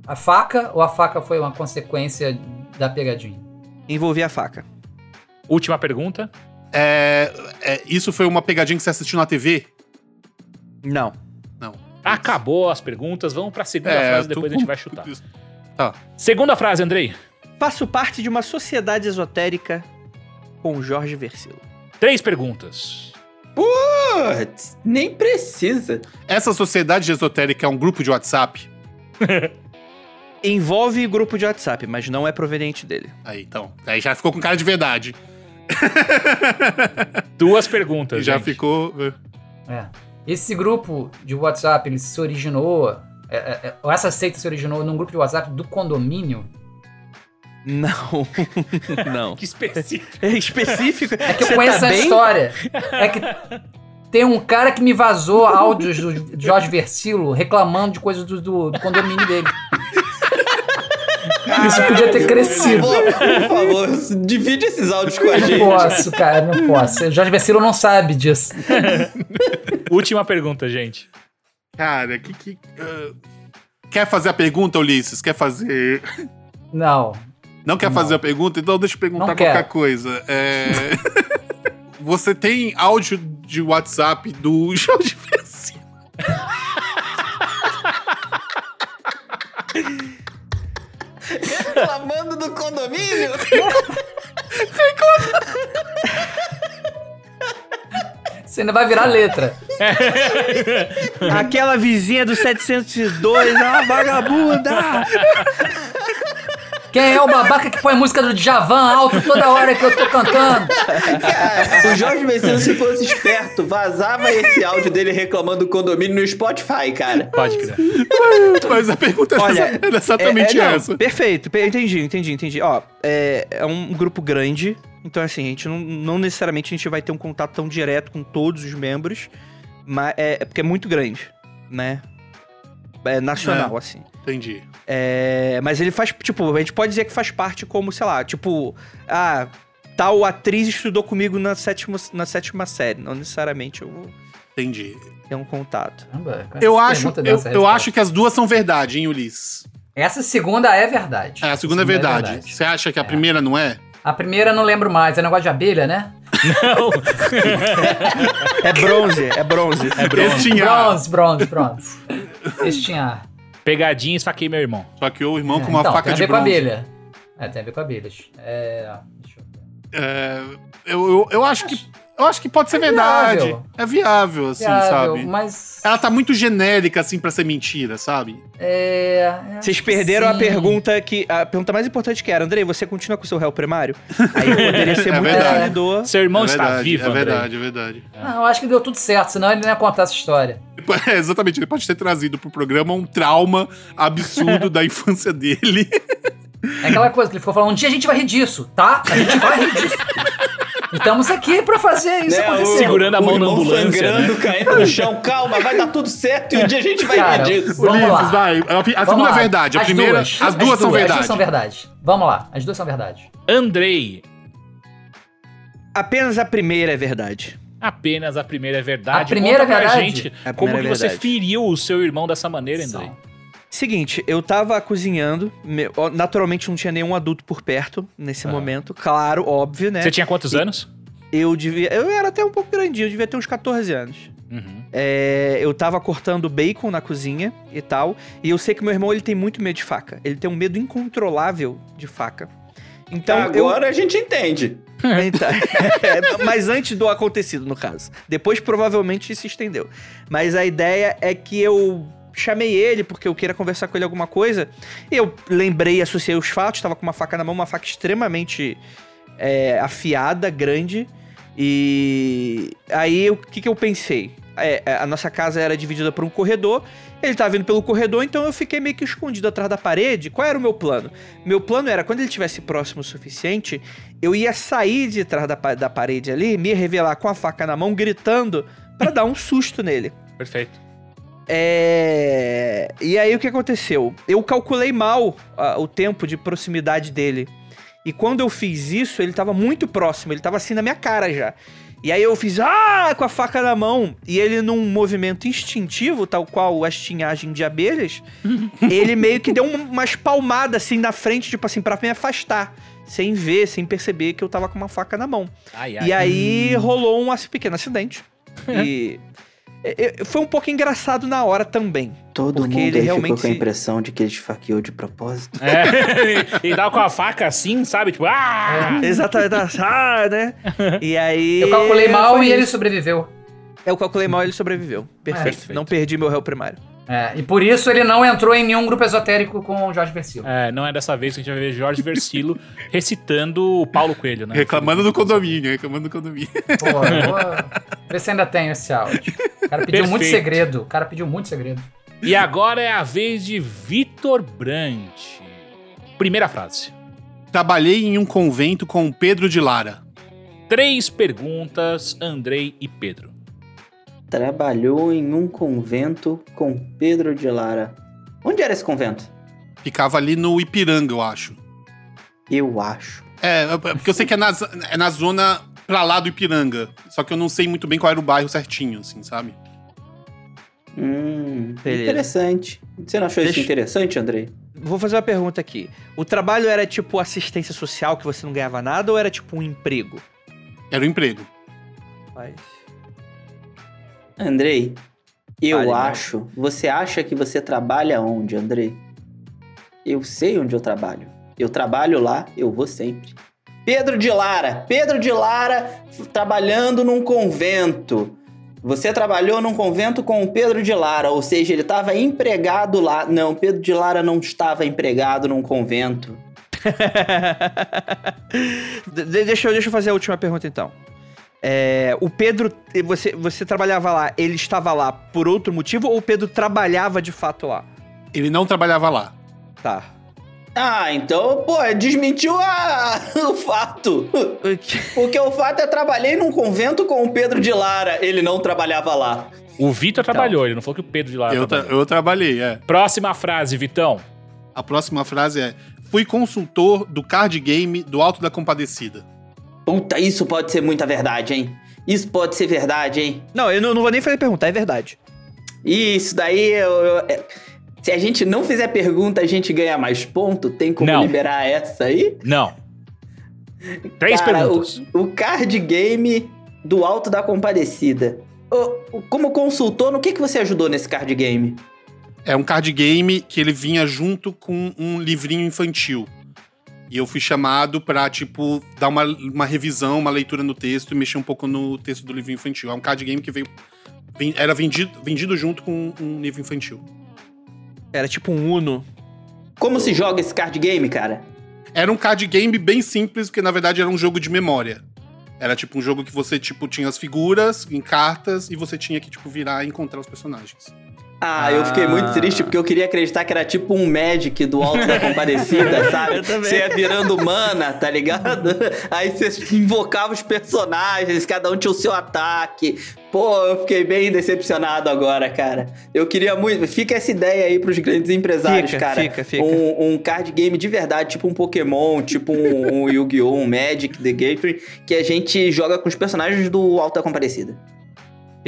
[SPEAKER 5] a faca ou a faca foi uma consequência da pegadinha?
[SPEAKER 4] Envolvi a faca.
[SPEAKER 2] Última pergunta.
[SPEAKER 6] É, é, isso foi uma pegadinha que você assistiu na TV?
[SPEAKER 4] Não.
[SPEAKER 6] Não.
[SPEAKER 2] Acabou as perguntas, vamos pra segunda
[SPEAKER 6] É,
[SPEAKER 2] frase, depois a gente vai chutar.
[SPEAKER 6] Tá.
[SPEAKER 2] Segunda frase, Andrei.
[SPEAKER 4] Faço parte de uma sociedade esotérica com Jorge Versilo.
[SPEAKER 2] Três perguntas.
[SPEAKER 3] Putz, nem precisa.
[SPEAKER 6] Essa sociedade esotérica é um grupo de WhatsApp?
[SPEAKER 4] Envolve grupo de WhatsApp, mas não é proveniente dele.
[SPEAKER 6] Aí, então. Aí já ficou com cara de verdade.
[SPEAKER 2] Duas perguntas,
[SPEAKER 6] E já
[SPEAKER 2] gente.
[SPEAKER 6] ficou.
[SPEAKER 5] É. Esse grupo de WhatsApp, ele se originou. é, é, é, ou essa seita se originou num grupo de WhatsApp do condomínio?
[SPEAKER 4] Não. não.
[SPEAKER 2] Que específico.
[SPEAKER 4] É específico.
[SPEAKER 5] É que eu
[SPEAKER 4] Você
[SPEAKER 5] conheço
[SPEAKER 4] tá
[SPEAKER 5] essa
[SPEAKER 4] bem?
[SPEAKER 5] história. É que tem um cara que me vazou áudios do Jorge Versilo reclamando de coisas do, do- do condomínio dele. Isso podia ter
[SPEAKER 3] Por
[SPEAKER 5] crescido.
[SPEAKER 3] favor, por favor, divide esses áudios com a
[SPEAKER 5] Não
[SPEAKER 3] gente.
[SPEAKER 5] posso, cara, não posso. O Jorge Versilo não sabe disso.
[SPEAKER 2] Última pergunta, gente.
[SPEAKER 6] Cara, que. que ah, Quer fazer a pergunta, Ulisses? Quer fazer.
[SPEAKER 5] Não.
[SPEAKER 6] Não quer
[SPEAKER 5] Não.
[SPEAKER 6] fazer a pergunta? Então deixa eu perguntar
[SPEAKER 5] Não
[SPEAKER 6] qualquer coisa. É... Você tem áudio de WhatsApp do Jorge Versilo?
[SPEAKER 3] Reclamando do condomínio?
[SPEAKER 5] Você ainda vai virar letra.
[SPEAKER 4] Aquela vizinha do 702, é uma vagabunda.
[SPEAKER 5] Quem é o babaca que põe música do Djavan alto toda hora que eu tô cantando?
[SPEAKER 3] Cara, o Jorge Vecino, se fosse esperto, vazava esse áudio dele reclamando do condomínio no Spotify, cara.
[SPEAKER 2] Pode crer.
[SPEAKER 6] Mas a pergunta
[SPEAKER 4] Olha,
[SPEAKER 6] era exatamente
[SPEAKER 4] é, é, não,
[SPEAKER 6] essa.
[SPEAKER 4] Perfeito, pe- entendi, entendi, entendi. Ó, é, é um grupo grande, então assim, a gente não, não necessariamente a gente vai ter um contato tão direto com todos os membros, mas é, é porque é muito grande, né? É, nacional, assim.
[SPEAKER 6] Entendi.
[SPEAKER 4] É, mas ele faz, tipo, a gente pode dizer que faz parte como, sei lá, tipo, ah, tal atriz estudou comigo na sétima, na sétima série. Não necessariamente eu vou
[SPEAKER 6] Entendi.
[SPEAKER 4] ter um contato.
[SPEAKER 6] Eu acho, eu, eu acho que as duas são verdade, hein, Ulisses?
[SPEAKER 5] Essa segunda é verdade.
[SPEAKER 6] É, a segunda é verdade. Você acha que a primeira não é?
[SPEAKER 5] A primeira eu não lembro mais, é negócio de abelha, né?
[SPEAKER 2] Não.
[SPEAKER 4] É bronze, é bronze.
[SPEAKER 2] É bronze.
[SPEAKER 5] Bronze, bronze, bronze. Esse tinha.
[SPEAKER 2] Pegadinha, esfaquei meu irmão.
[SPEAKER 6] Só que o irmão
[SPEAKER 5] É,
[SPEAKER 6] com uma
[SPEAKER 5] então,
[SPEAKER 6] faca
[SPEAKER 5] tem a
[SPEAKER 6] de
[SPEAKER 5] ver com
[SPEAKER 6] bronze.
[SPEAKER 5] abelha. É, tem a ver com abelhas. É. Deixa eu ver.
[SPEAKER 6] É, eu, eu, eu acho que. Eu acho que pode ser
[SPEAKER 5] É
[SPEAKER 6] verdade.
[SPEAKER 5] viável.
[SPEAKER 6] É viável, assim,
[SPEAKER 5] Viável,
[SPEAKER 6] sabe?
[SPEAKER 5] Mas.
[SPEAKER 6] Ela tá muito genérica, assim, pra ser mentira, sabe?
[SPEAKER 5] É.
[SPEAKER 4] Vocês
[SPEAKER 5] acho que
[SPEAKER 4] perderam a pergunta que. A pergunta mais importante que era, Andrei, você continua com o seu réu primário? Aí poderia ser
[SPEAKER 6] É
[SPEAKER 4] muito
[SPEAKER 6] verdade.
[SPEAKER 2] Seu irmão
[SPEAKER 6] é
[SPEAKER 2] está
[SPEAKER 6] verdade,
[SPEAKER 2] vivo,
[SPEAKER 6] É
[SPEAKER 2] Andrei.
[SPEAKER 6] verdade, é verdade.
[SPEAKER 5] Não, eu acho que deu tudo certo, senão ele não ia contar essa história.
[SPEAKER 6] É, exatamente, ele pode ter trazido pro programa um trauma absurdo da infância dele.
[SPEAKER 5] É aquela coisa que ele ficou falando: um dia a gente vai rir disso, tá? A gente vai rir disso. Estamos aqui pra fazer isso
[SPEAKER 3] Né,
[SPEAKER 5] acontecer.
[SPEAKER 2] Segurando a mão na ambulância,
[SPEAKER 3] sangrando, caindo no chão. Calma, vai dar tudo certo e um dia a gente vai
[SPEAKER 5] Cara,
[SPEAKER 3] rir disso.
[SPEAKER 5] Vamos
[SPEAKER 6] Ulisses,
[SPEAKER 5] lá.
[SPEAKER 6] vai. A, a
[SPEAKER 5] Vamos
[SPEAKER 6] segunda
[SPEAKER 5] lá.
[SPEAKER 6] é verdade, a
[SPEAKER 5] As
[SPEAKER 6] primeira.
[SPEAKER 5] duas.
[SPEAKER 6] As duas são
[SPEAKER 5] As
[SPEAKER 6] verdade.
[SPEAKER 5] duas são verdade. Vamos lá, as duas são verdade.
[SPEAKER 2] Andrei,
[SPEAKER 4] Apenas a primeira é verdade.
[SPEAKER 2] Apenas a primeira é verdade.
[SPEAKER 5] A primeira
[SPEAKER 2] Conta pra
[SPEAKER 5] verdade?
[SPEAKER 2] gente
[SPEAKER 4] A
[SPEAKER 2] como que
[SPEAKER 4] é
[SPEAKER 2] você feriu o seu irmão dessa maneira, Andrei.
[SPEAKER 5] São.
[SPEAKER 4] Seguinte, eu tava cozinhando, naturalmente não tinha nenhum adulto por perto nesse
[SPEAKER 2] Ah.
[SPEAKER 4] momento, claro, óbvio, né?
[SPEAKER 2] Você tinha quantos anos?
[SPEAKER 4] Eu devia. Eu era até um pouco grandinho, eu devia ter uns 14 anos.
[SPEAKER 2] Uhum.
[SPEAKER 4] É, eu tava cortando bacon na cozinha e tal. E eu sei que meu irmão ele tem muito medo de faca. Ele tem um medo incontrolável de faca. Então eu.
[SPEAKER 3] Agora a gente entende.
[SPEAKER 4] Então, é, mas antes do acontecido, no caso. Depois provavelmente se estendeu. Mas a ideia é que eu chamei ele porque eu queria conversar com ele alguma coisa. E eu lembrei, associei os fatos, tava com uma faca na mão, uma faca extremamente é, afiada, grande. E aí o que, que eu pensei? É, é, a nossa casa era dividida por um corredor. Ele tava vindo pelo corredor, então eu fiquei meio que escondido atrás da parede. Qual era o meu plano? Meu plano era, quando ele estivesse próximo o suficiente, eu ia sair de trás da, da parede ali, me revelar com a faca na mão, gritando, pra dar um susto nele.
[SPEAKER 2] Perfeito.
[SPEAKER 4] É... E aí o que aconteceu? Eu calculei mal ah, o tempo de proximidade dele. E quando eu fiz isso, ele tava muito próximo, ele tava assim na minha cara já. E aí eu fiz, ah, com a faca na mão. E ele, num movimento instintivo, tal qual a estinhagem de abelhas, ele meio que deu um- umas palmadas assim na frente, tipo assim, pra me afastar. Sem ver, sem perceber que eu tava com uma faca na mão.
[SPEAKER 2] Ai, ai.
[SPEAKER 4] E aí rolou um pequeno acidente. e foi um pouco engraçado na hora também.
[SPEAKER 3] Todo mundo
[SPEAKER 4] ele realmente
[SPEAKER 3] ficou com a impressão de que ele esfaqueou de propósito.
[SPEAKER 2] É. e tava com a faca assim, sabe? Tipo, ah!
[SPEAKER 4] Exatamente, ah, né? E aí.
[SPEAKER 5] Eu calculei mal e ele sobreviveu.
[SPEAKER 4] Eu calculei mal e ele sobreviveu. Perfeito.
[SPEAKER 2] Perfeito.
[SPEAKER 4] Não perdi meu réu primário.
[SPEAKER 5] É, e por isso ele não entrou em nenhum grupo esotérico com o Jorge Versilo.
[SPEAKER 2] É, não é dessa vez que a gente vai ver Jorge Versilo recitando o Paulo Coelho, né?
[SPEAKER 6] Reclamando do condomínio, reclamando do condomínio.
[SPEAKER 5] Vou ver se ainda tem esse áudio. O cara pediu muito
[SPEAKER 2] Perfeito.
[SPEAKER 5] segredo. O cara pediu muito segredo.
[SPEAKER 2] E agora é a vez de Vitor Brandt. Primeira frase.
[SPEAKER 6] Trabalhei em um convento com o Pedro de Lara.
[SPEAKER 2] Três perguntas, Andrei e Pedro.
[SPEAKER 3] Trabalhou em um convento com Pedro de Lara. Onde era esse convento?
[SPEAKER 6] Ficava ali no Ipiranga, eu acho.
[SPEAKER 3] Eu acho.
[SPEAKER 6] É, é porque eu sei que é na, é na zona pra lá do Ipiranga. Só que eu não sei muito bem qual era o bairro certinho, assim, sabe?
[SPEAKER 3] Hum,
[SPEAKER 4] Beleza.
[SPEAKER 3] interessante. Você não achou isso
[SPEAKER 4] Deixa-
[SPEAKER 3] interessante, Andrei?
[SPEAKER 4] Vou fazer uma pergunta aqui. O trabalho era tipo assistência social que você não ganhava nada ou era tipo um emprego?
[SPEAKER 6] Era o emprego.
[SPEAKER 4] Mas...
[SPEAKER 3] Andrei, eu acho. Você acha que você trabalha onde, Andrei? Eu sei onde eu trabalho. Eu trabalho lá, eu vou sempre. Pedro de Lara. Pedro de Lara trabalhando num convento. Você trabalhou num convento com o Pedro de Lara, ou seja, ele estava empregado lá. Não, Pedro de Lara não estava empregado num convento.
[SPEAKER 4] De- deixa, eu, deixa eu fazer a última pergunta então. É, o Pedro, você, você trabalhava lá, ele estava lá por outro motivo ou o Pedro trabalhava de fato lá?
[SPEAKER 6] Ele não trabalhava lá.
[SPEAKER 4] Tá.
[SPEAKER 3] Ah, então, pô, desmentiu a- o fato. Porque o fato é eu trabalhei num convento com o Pedro de Lara. Ele não trabalhava lá.
[SPEAKER 2] O Vitor trabalhou, ele não falou que o Pedro de lá
[SPEAKER 6] Eu, tra-
[SPEAKER 2] trabalhou.
[SPEAKER 6] eu trabalhei, é.
[SPEAKER 2] Próxima frase, Vitão.
[SPEAKER 6] A próxima frase é: Fui consultor do card game do Alto da Compadecida.
[SPEAKER 3] Puta, isso pode ser muita verdade, hein? Isso pode ser verdade, hein?
[SPEAKER 4] Não, eu não, não vou nem fazer pergunta, é verdade.
[SPEAKER 3] Isso daí, eu, eu- é- se a gente não fizer pergunta, a gente ganha mais ponto. Tem como
[SPEAKER 2] Não.
[SPEAKER 3] liberar essa aí?
[SPEAKER 2] Não. Três
[SPEAKER 3] Cara,
[SPEAKER 2] perguntas.
[SPEAKER 3] O, o card game do Alto da Compadecida. Ô, como consultor, no que, que você ajudou nesse card game?
[SPEAKER 6] É um card game que ele vinha junto com um livrinho infantil. E eu fui chamado pra, tipo, dar uma, uma revisão, uma leitura no texto e mexer um pouco no texto do livro infantil. É um card game que veio. vem- Era vendido, vendido junto com um livro infantil.
[SPEAKER 4] Era tipo um Uno.
[SPEAKER 3] Como se joga esse card game, cara?
[SPEAKER 6] Era um card game bem simples, porque na verdade era um jogo de memória. Era tipo um jogo que você, tipo, tinha as figuras em cartas e você tinha que, tipo, virar e encontrar os personagens.
[SPEAKER 3] Ah, eu fiquei muito
[SPEAKER 4] Ah.
[SPEAKER 3] triste porque eu queria acreditar que era tipo um Magic do Alto da Compadecida, sabe?
[SPEAKER 4] Eu também.
[SPEAKER 3] Você ia virando mana, tá ligado? Aí você invocava os personagens, cada um tinha o seu ataque. Pô, eu fiquei bem decepcionado agora, cara. Eu queria muito. Fica essa ideia aí pros grandes empresários,
[SPEAKER 4] Fica,
[SPEAKER 3] cara.
[SPEAKER 4] fica, fica.
[SPEAKER 3] Um, um card game de verdade, tipo um Pokémon, tipo um, um Yu-Gi-Oh!, um Magic, The Gathering, que a gente joga com os personagens do Alto da Compadecida.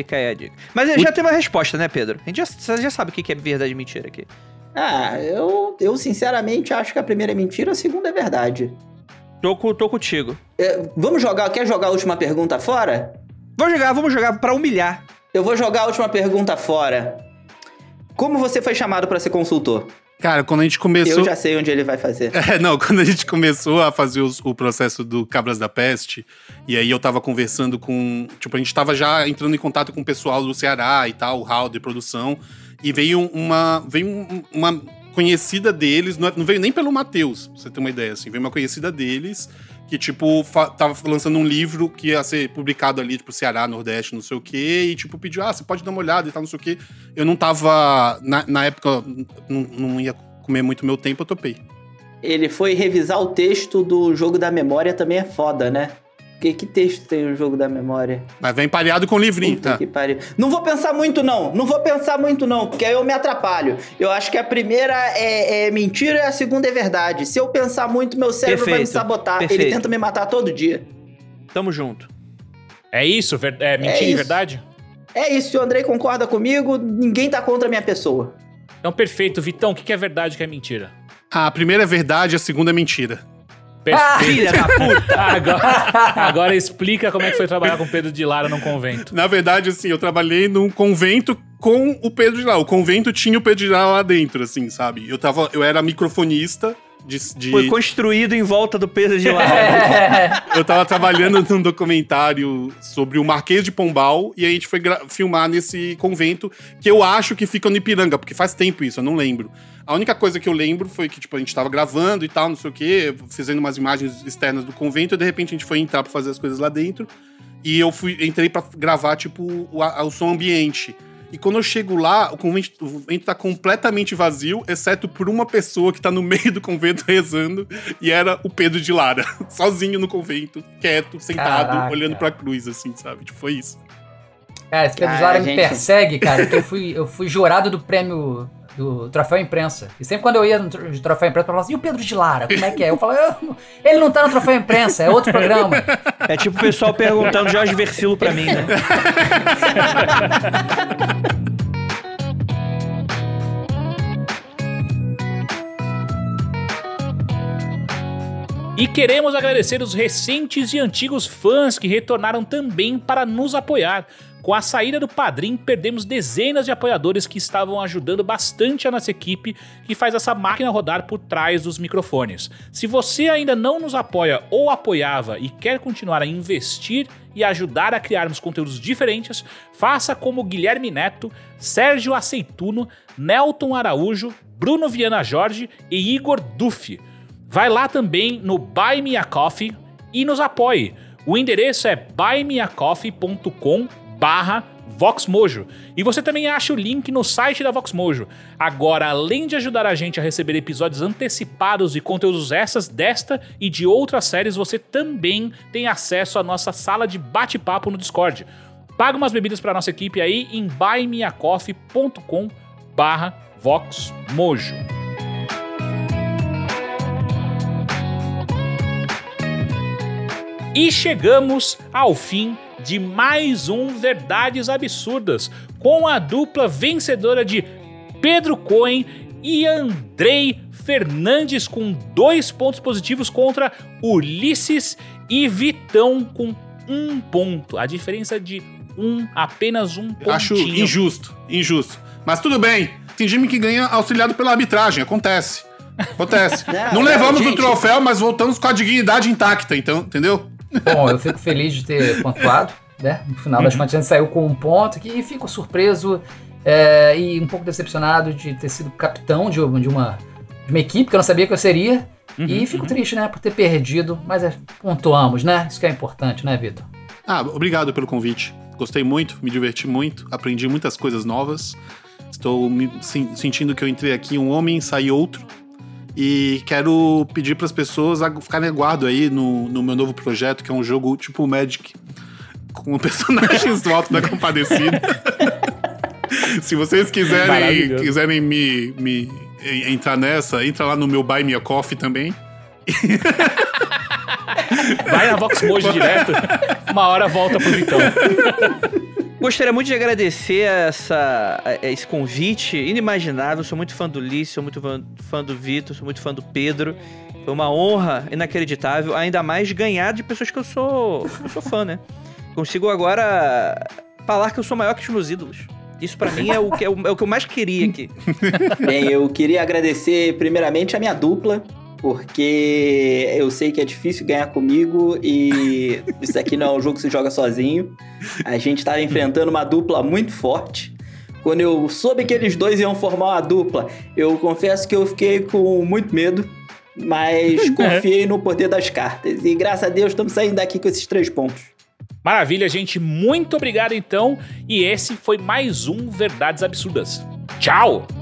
[SPEAKER 4] Fica aí a dica. Mas já tem uma resposta, né, Pedro? A gente já, você já sabe o que é verdade e mentira aqui.
[SPEAKER 3] Ah, eu, eu sinceramente acho que a primeira é mentira, a segunda é verdade.
[SPEAKER 4] Tô, tô contigo.
[SPEAKER 3] É, vamos jogar, quer jogar a última pergunta fora?
[SPEAKER 4] Vamos jogar, vamos jogar pra humilhar.
[SPEAKER 3] Eu vou jogar a última pergunta fora. Como você foi chamado pra ser consultor?
[SPEAKER 6] Cara, quando a gente começou.
[SPEAKER 3] Eu já sei onde ele vai fazer.
[SPEAKER 6] É, não, quando a gente começou a fazer os- o processo do Cabras da Peste, e aí eu tava conversando com. Tipo, a gente tava já entrando em contato com o pessoal do Ceará e tal, o Hall de produção, e veio uma. Veio um- uma conhecida deles, não, é- não veio nem pelo Matheus, pra você ter uma ideia, assim, veio uma conhecida deles que, tipo, tava lançando um livro que ia ser publicado ali, tipo, Ceará, Nordeste, não sei o quê, e, tipo, pediu, ah, você pode dar uma olhada e tal, não sei o quê. Eu não tava, na, na época, não, não ia comer muito meu tempo, eu topei.
[SPEAKER 3] Ele foi revisar o texto do jogo da memória, também é foda, né? Que, que texto tem o jogo da memória?
[SPEAKER 6] Mas vem pareado com o livrinho,
[SPEAKER 3] Puta
[SPEAKER 6] tá?
[SPEAKER 3] que pariu. Não vou pensar muito, não. Não vou pensar muito, não, porque aí eu me atrapalho. Eu acho que a primeira é, é mentira e a segunda é verdade. Se eu pensar muito, meu cérebro vai me
[SPEAKER 4] Perfeito,
[SPEAKER 3] sabotar.
[SPEAKER 4] perfeito.
[SPEAKER 3] Ele tenta me matar todo dia.
[SPEAKER 4] Tamo junto.
[SPEAKER 2] É isso? Ver- É mentira e
[SPEAKER 3] isso.
[SPEAKER 2] verdade?
[SPEAKER 3] É isso, se o Andrei concorda comigo, ninguém tá contra a minha pessoa.
[SPEAKER 2] Então, perfeito. Vitão, o que que é verdade e o que é mentira?
[SPEAKER 6] A primeira é verdade, a segunda é mentira.
[SPEAKER 2] Perfeito.
[SPEAKER 4] Filha da puta!
[SPEAKER 2] Agora, agora explica como é que foi trabalhar com Pedro de Lara num convento.
[SPEAKER 6] Na verdade, assim, eu trabalhei num convento com o Pedro de Lara. O convento tinha o Pedro de Lara lá dentro, assim, sabe? Eu, tava, eu era microfonista de... de-
[SPEAKER 4] Foi construído em volta do Pedro de Lara.
[SPEAKER 5] É.
[SPEAKER 6] eu tava trabalhando num documentário sobre o Marquês de Pombal e a gente foi filmar nesse convento que eu acho que fica no Ipiranga, porque faz tempo isso, eu não lembro. A única coisa que eu lembro foi que, tipo, a gente tava gravando e tal, não sei o quê, fazendo umas imagens externas do convento e de repente a gente foi entrar pra fazer as coisas lá dentro e eu fui entrei pra gravar, tipo, o, o som ambiente. E quando eu chego lá, o convento, o convento tá completamente vazio, exceto por uma pessoa que tá no meio do convento rezando, e era o Pedro de Lara, sozinho no convento, quieto, sentado,
[SPEAKER 5] Caraca.
[SPEAKER 6] olhando pra cruz, assim, sabe? Tipo, foi isso.
[SPEAKER 5] Cara, esse Pedro
[SPEAKER 3] Ah,
[SPEAKER 5] de Lara me
[SPEAKER 3] gente.
[SPEAKER 5] persegue, cara, porque eu fui, eu fui jurado do prêmio do Troféu Imprensa. E sempre quando eu ia no Troféu Imprensa, eu falava assim, e o Pedro de Lara, como é que é? Eu falava, "Eu não- ele não tá no Troféu Imprensa, é outro programa.
[SPEAKER 4] É tipo o pessoal perguntando Jorge Versilo pra mim, né?
[SPEAKER 2] E queremos agradecer os recentes e antigos fãs que retornaram também para nos apoiar. Com a saída do Padrim, perdemos dezenas de apoiadores que estavam ajudando bastante a nossa equipe que faz essa máquina rodar por trás dos microfones. Se você ainda não nos apoia ou apoiava e quer continuar a investir e ajudar a criarmos conteúdos diferentes, faça como Guilherme Neto, Sérgio Aceituno, Nelton Araújo, Bruno Viana Jorge e Igor Duff. Vai lá também no Buy Me a Coffee e nos apoie. O endereço é buymeacoffee.com barra VoxMojo. E você também acha o link no site da VoxMojo. Agora, além de ajudar a gente a receber episódios antecipados e conteúdos extras desta e de outras séries, você também tem acesso à nossa sala de bate-papo no Discord. Paga umas bebidas para nossa equipe aí em buymeacoffee.com barra VoxMojo. E chegamos ao fim de mais um Verdades Absurdas, com a dupla vencedora de Pedro Cohen e Andrei Fernandes com dois pontos positivos contra Ulisses e Vitão com um ponto. A diferença de um, apenas um pontinho.
[SPEAKER 6] Acho injusto, injusto. Mas tudo bem, tem time que ganha auxiliado pela arbitragem, acontece. Acontece.
[SPEAKER 3] Não,
[SPEAKER 6] Não levamos o
[SPEAKER 3] gente.
[SPEAKER 6] troféu, mas voltamos com a dignidade intacta, então, entendeu?
[SPEAKER 5] Bom, eu fico feliz de ter pontuado, né? No final das contas, a gente saiu com um ponto que fico surpreso é, e um pouco decepcionado de ter sido capitão de, uma- de uma, de uma equipe que eu não sabia que eu seria. e fico triste, né, por ter perdido, mas é, pontuamos, né? Isso que é importante, né, Vitor?
[SPEAKER 6] Ah, obrigado pelo convite. Gostei muito, me diverti muito, aprendi muitas coisas novas. Estou me sen- sentindo que eu entrei aqui um homem, saí outro. E quero pedir para as pessoas ficarem aguardo aí no, no meu novo projeto, que é um jogo tipo Magic, com personagens do Alto da Compadecida. Se vocês quiserem, quiserem me, me en- entrar nessa, entra lá no meu Buy Me a Coffee também.
[SPEAKER 2] Vai na VoxMojo direto, uma hora volta pro Vitão.
[SPEAKER 4] Gostaria muito de agradecer essa, a- esse convite inimaginável. Sou muito fã do Ulisses, sou muito fã, do Vitor, sou muito fã do Pedro. Foi uma honra inacreditável, ainda mais ganhar de pessoas que eu sou, eu sou fã, né? Consigo agora falar que eu sou maior que os meus ídolos. Isso pra mim é o, que, é, o, é o que eu mais queria aqui.
[SPEAKER 3] Bem, eu queria agradecer primeiramente a minha dupla, porque eu sei que é difícil ganhar comigo e isso aqui não é um jogo que se joga sozinho. A gente estava enfrentando uma dupla muito forte. Quando eu soube que eles dois iam formar uma dupla, eu confesso que eu fiquei com muito medo, mas confiei no poder das cartas. E graças a Deus estamos saindo daqui com esses três pontos.
[SPEAKER 2] Maravilha, gente. Muito obrigado então. E esse foi mais um Verdades Absurdas. Tchau!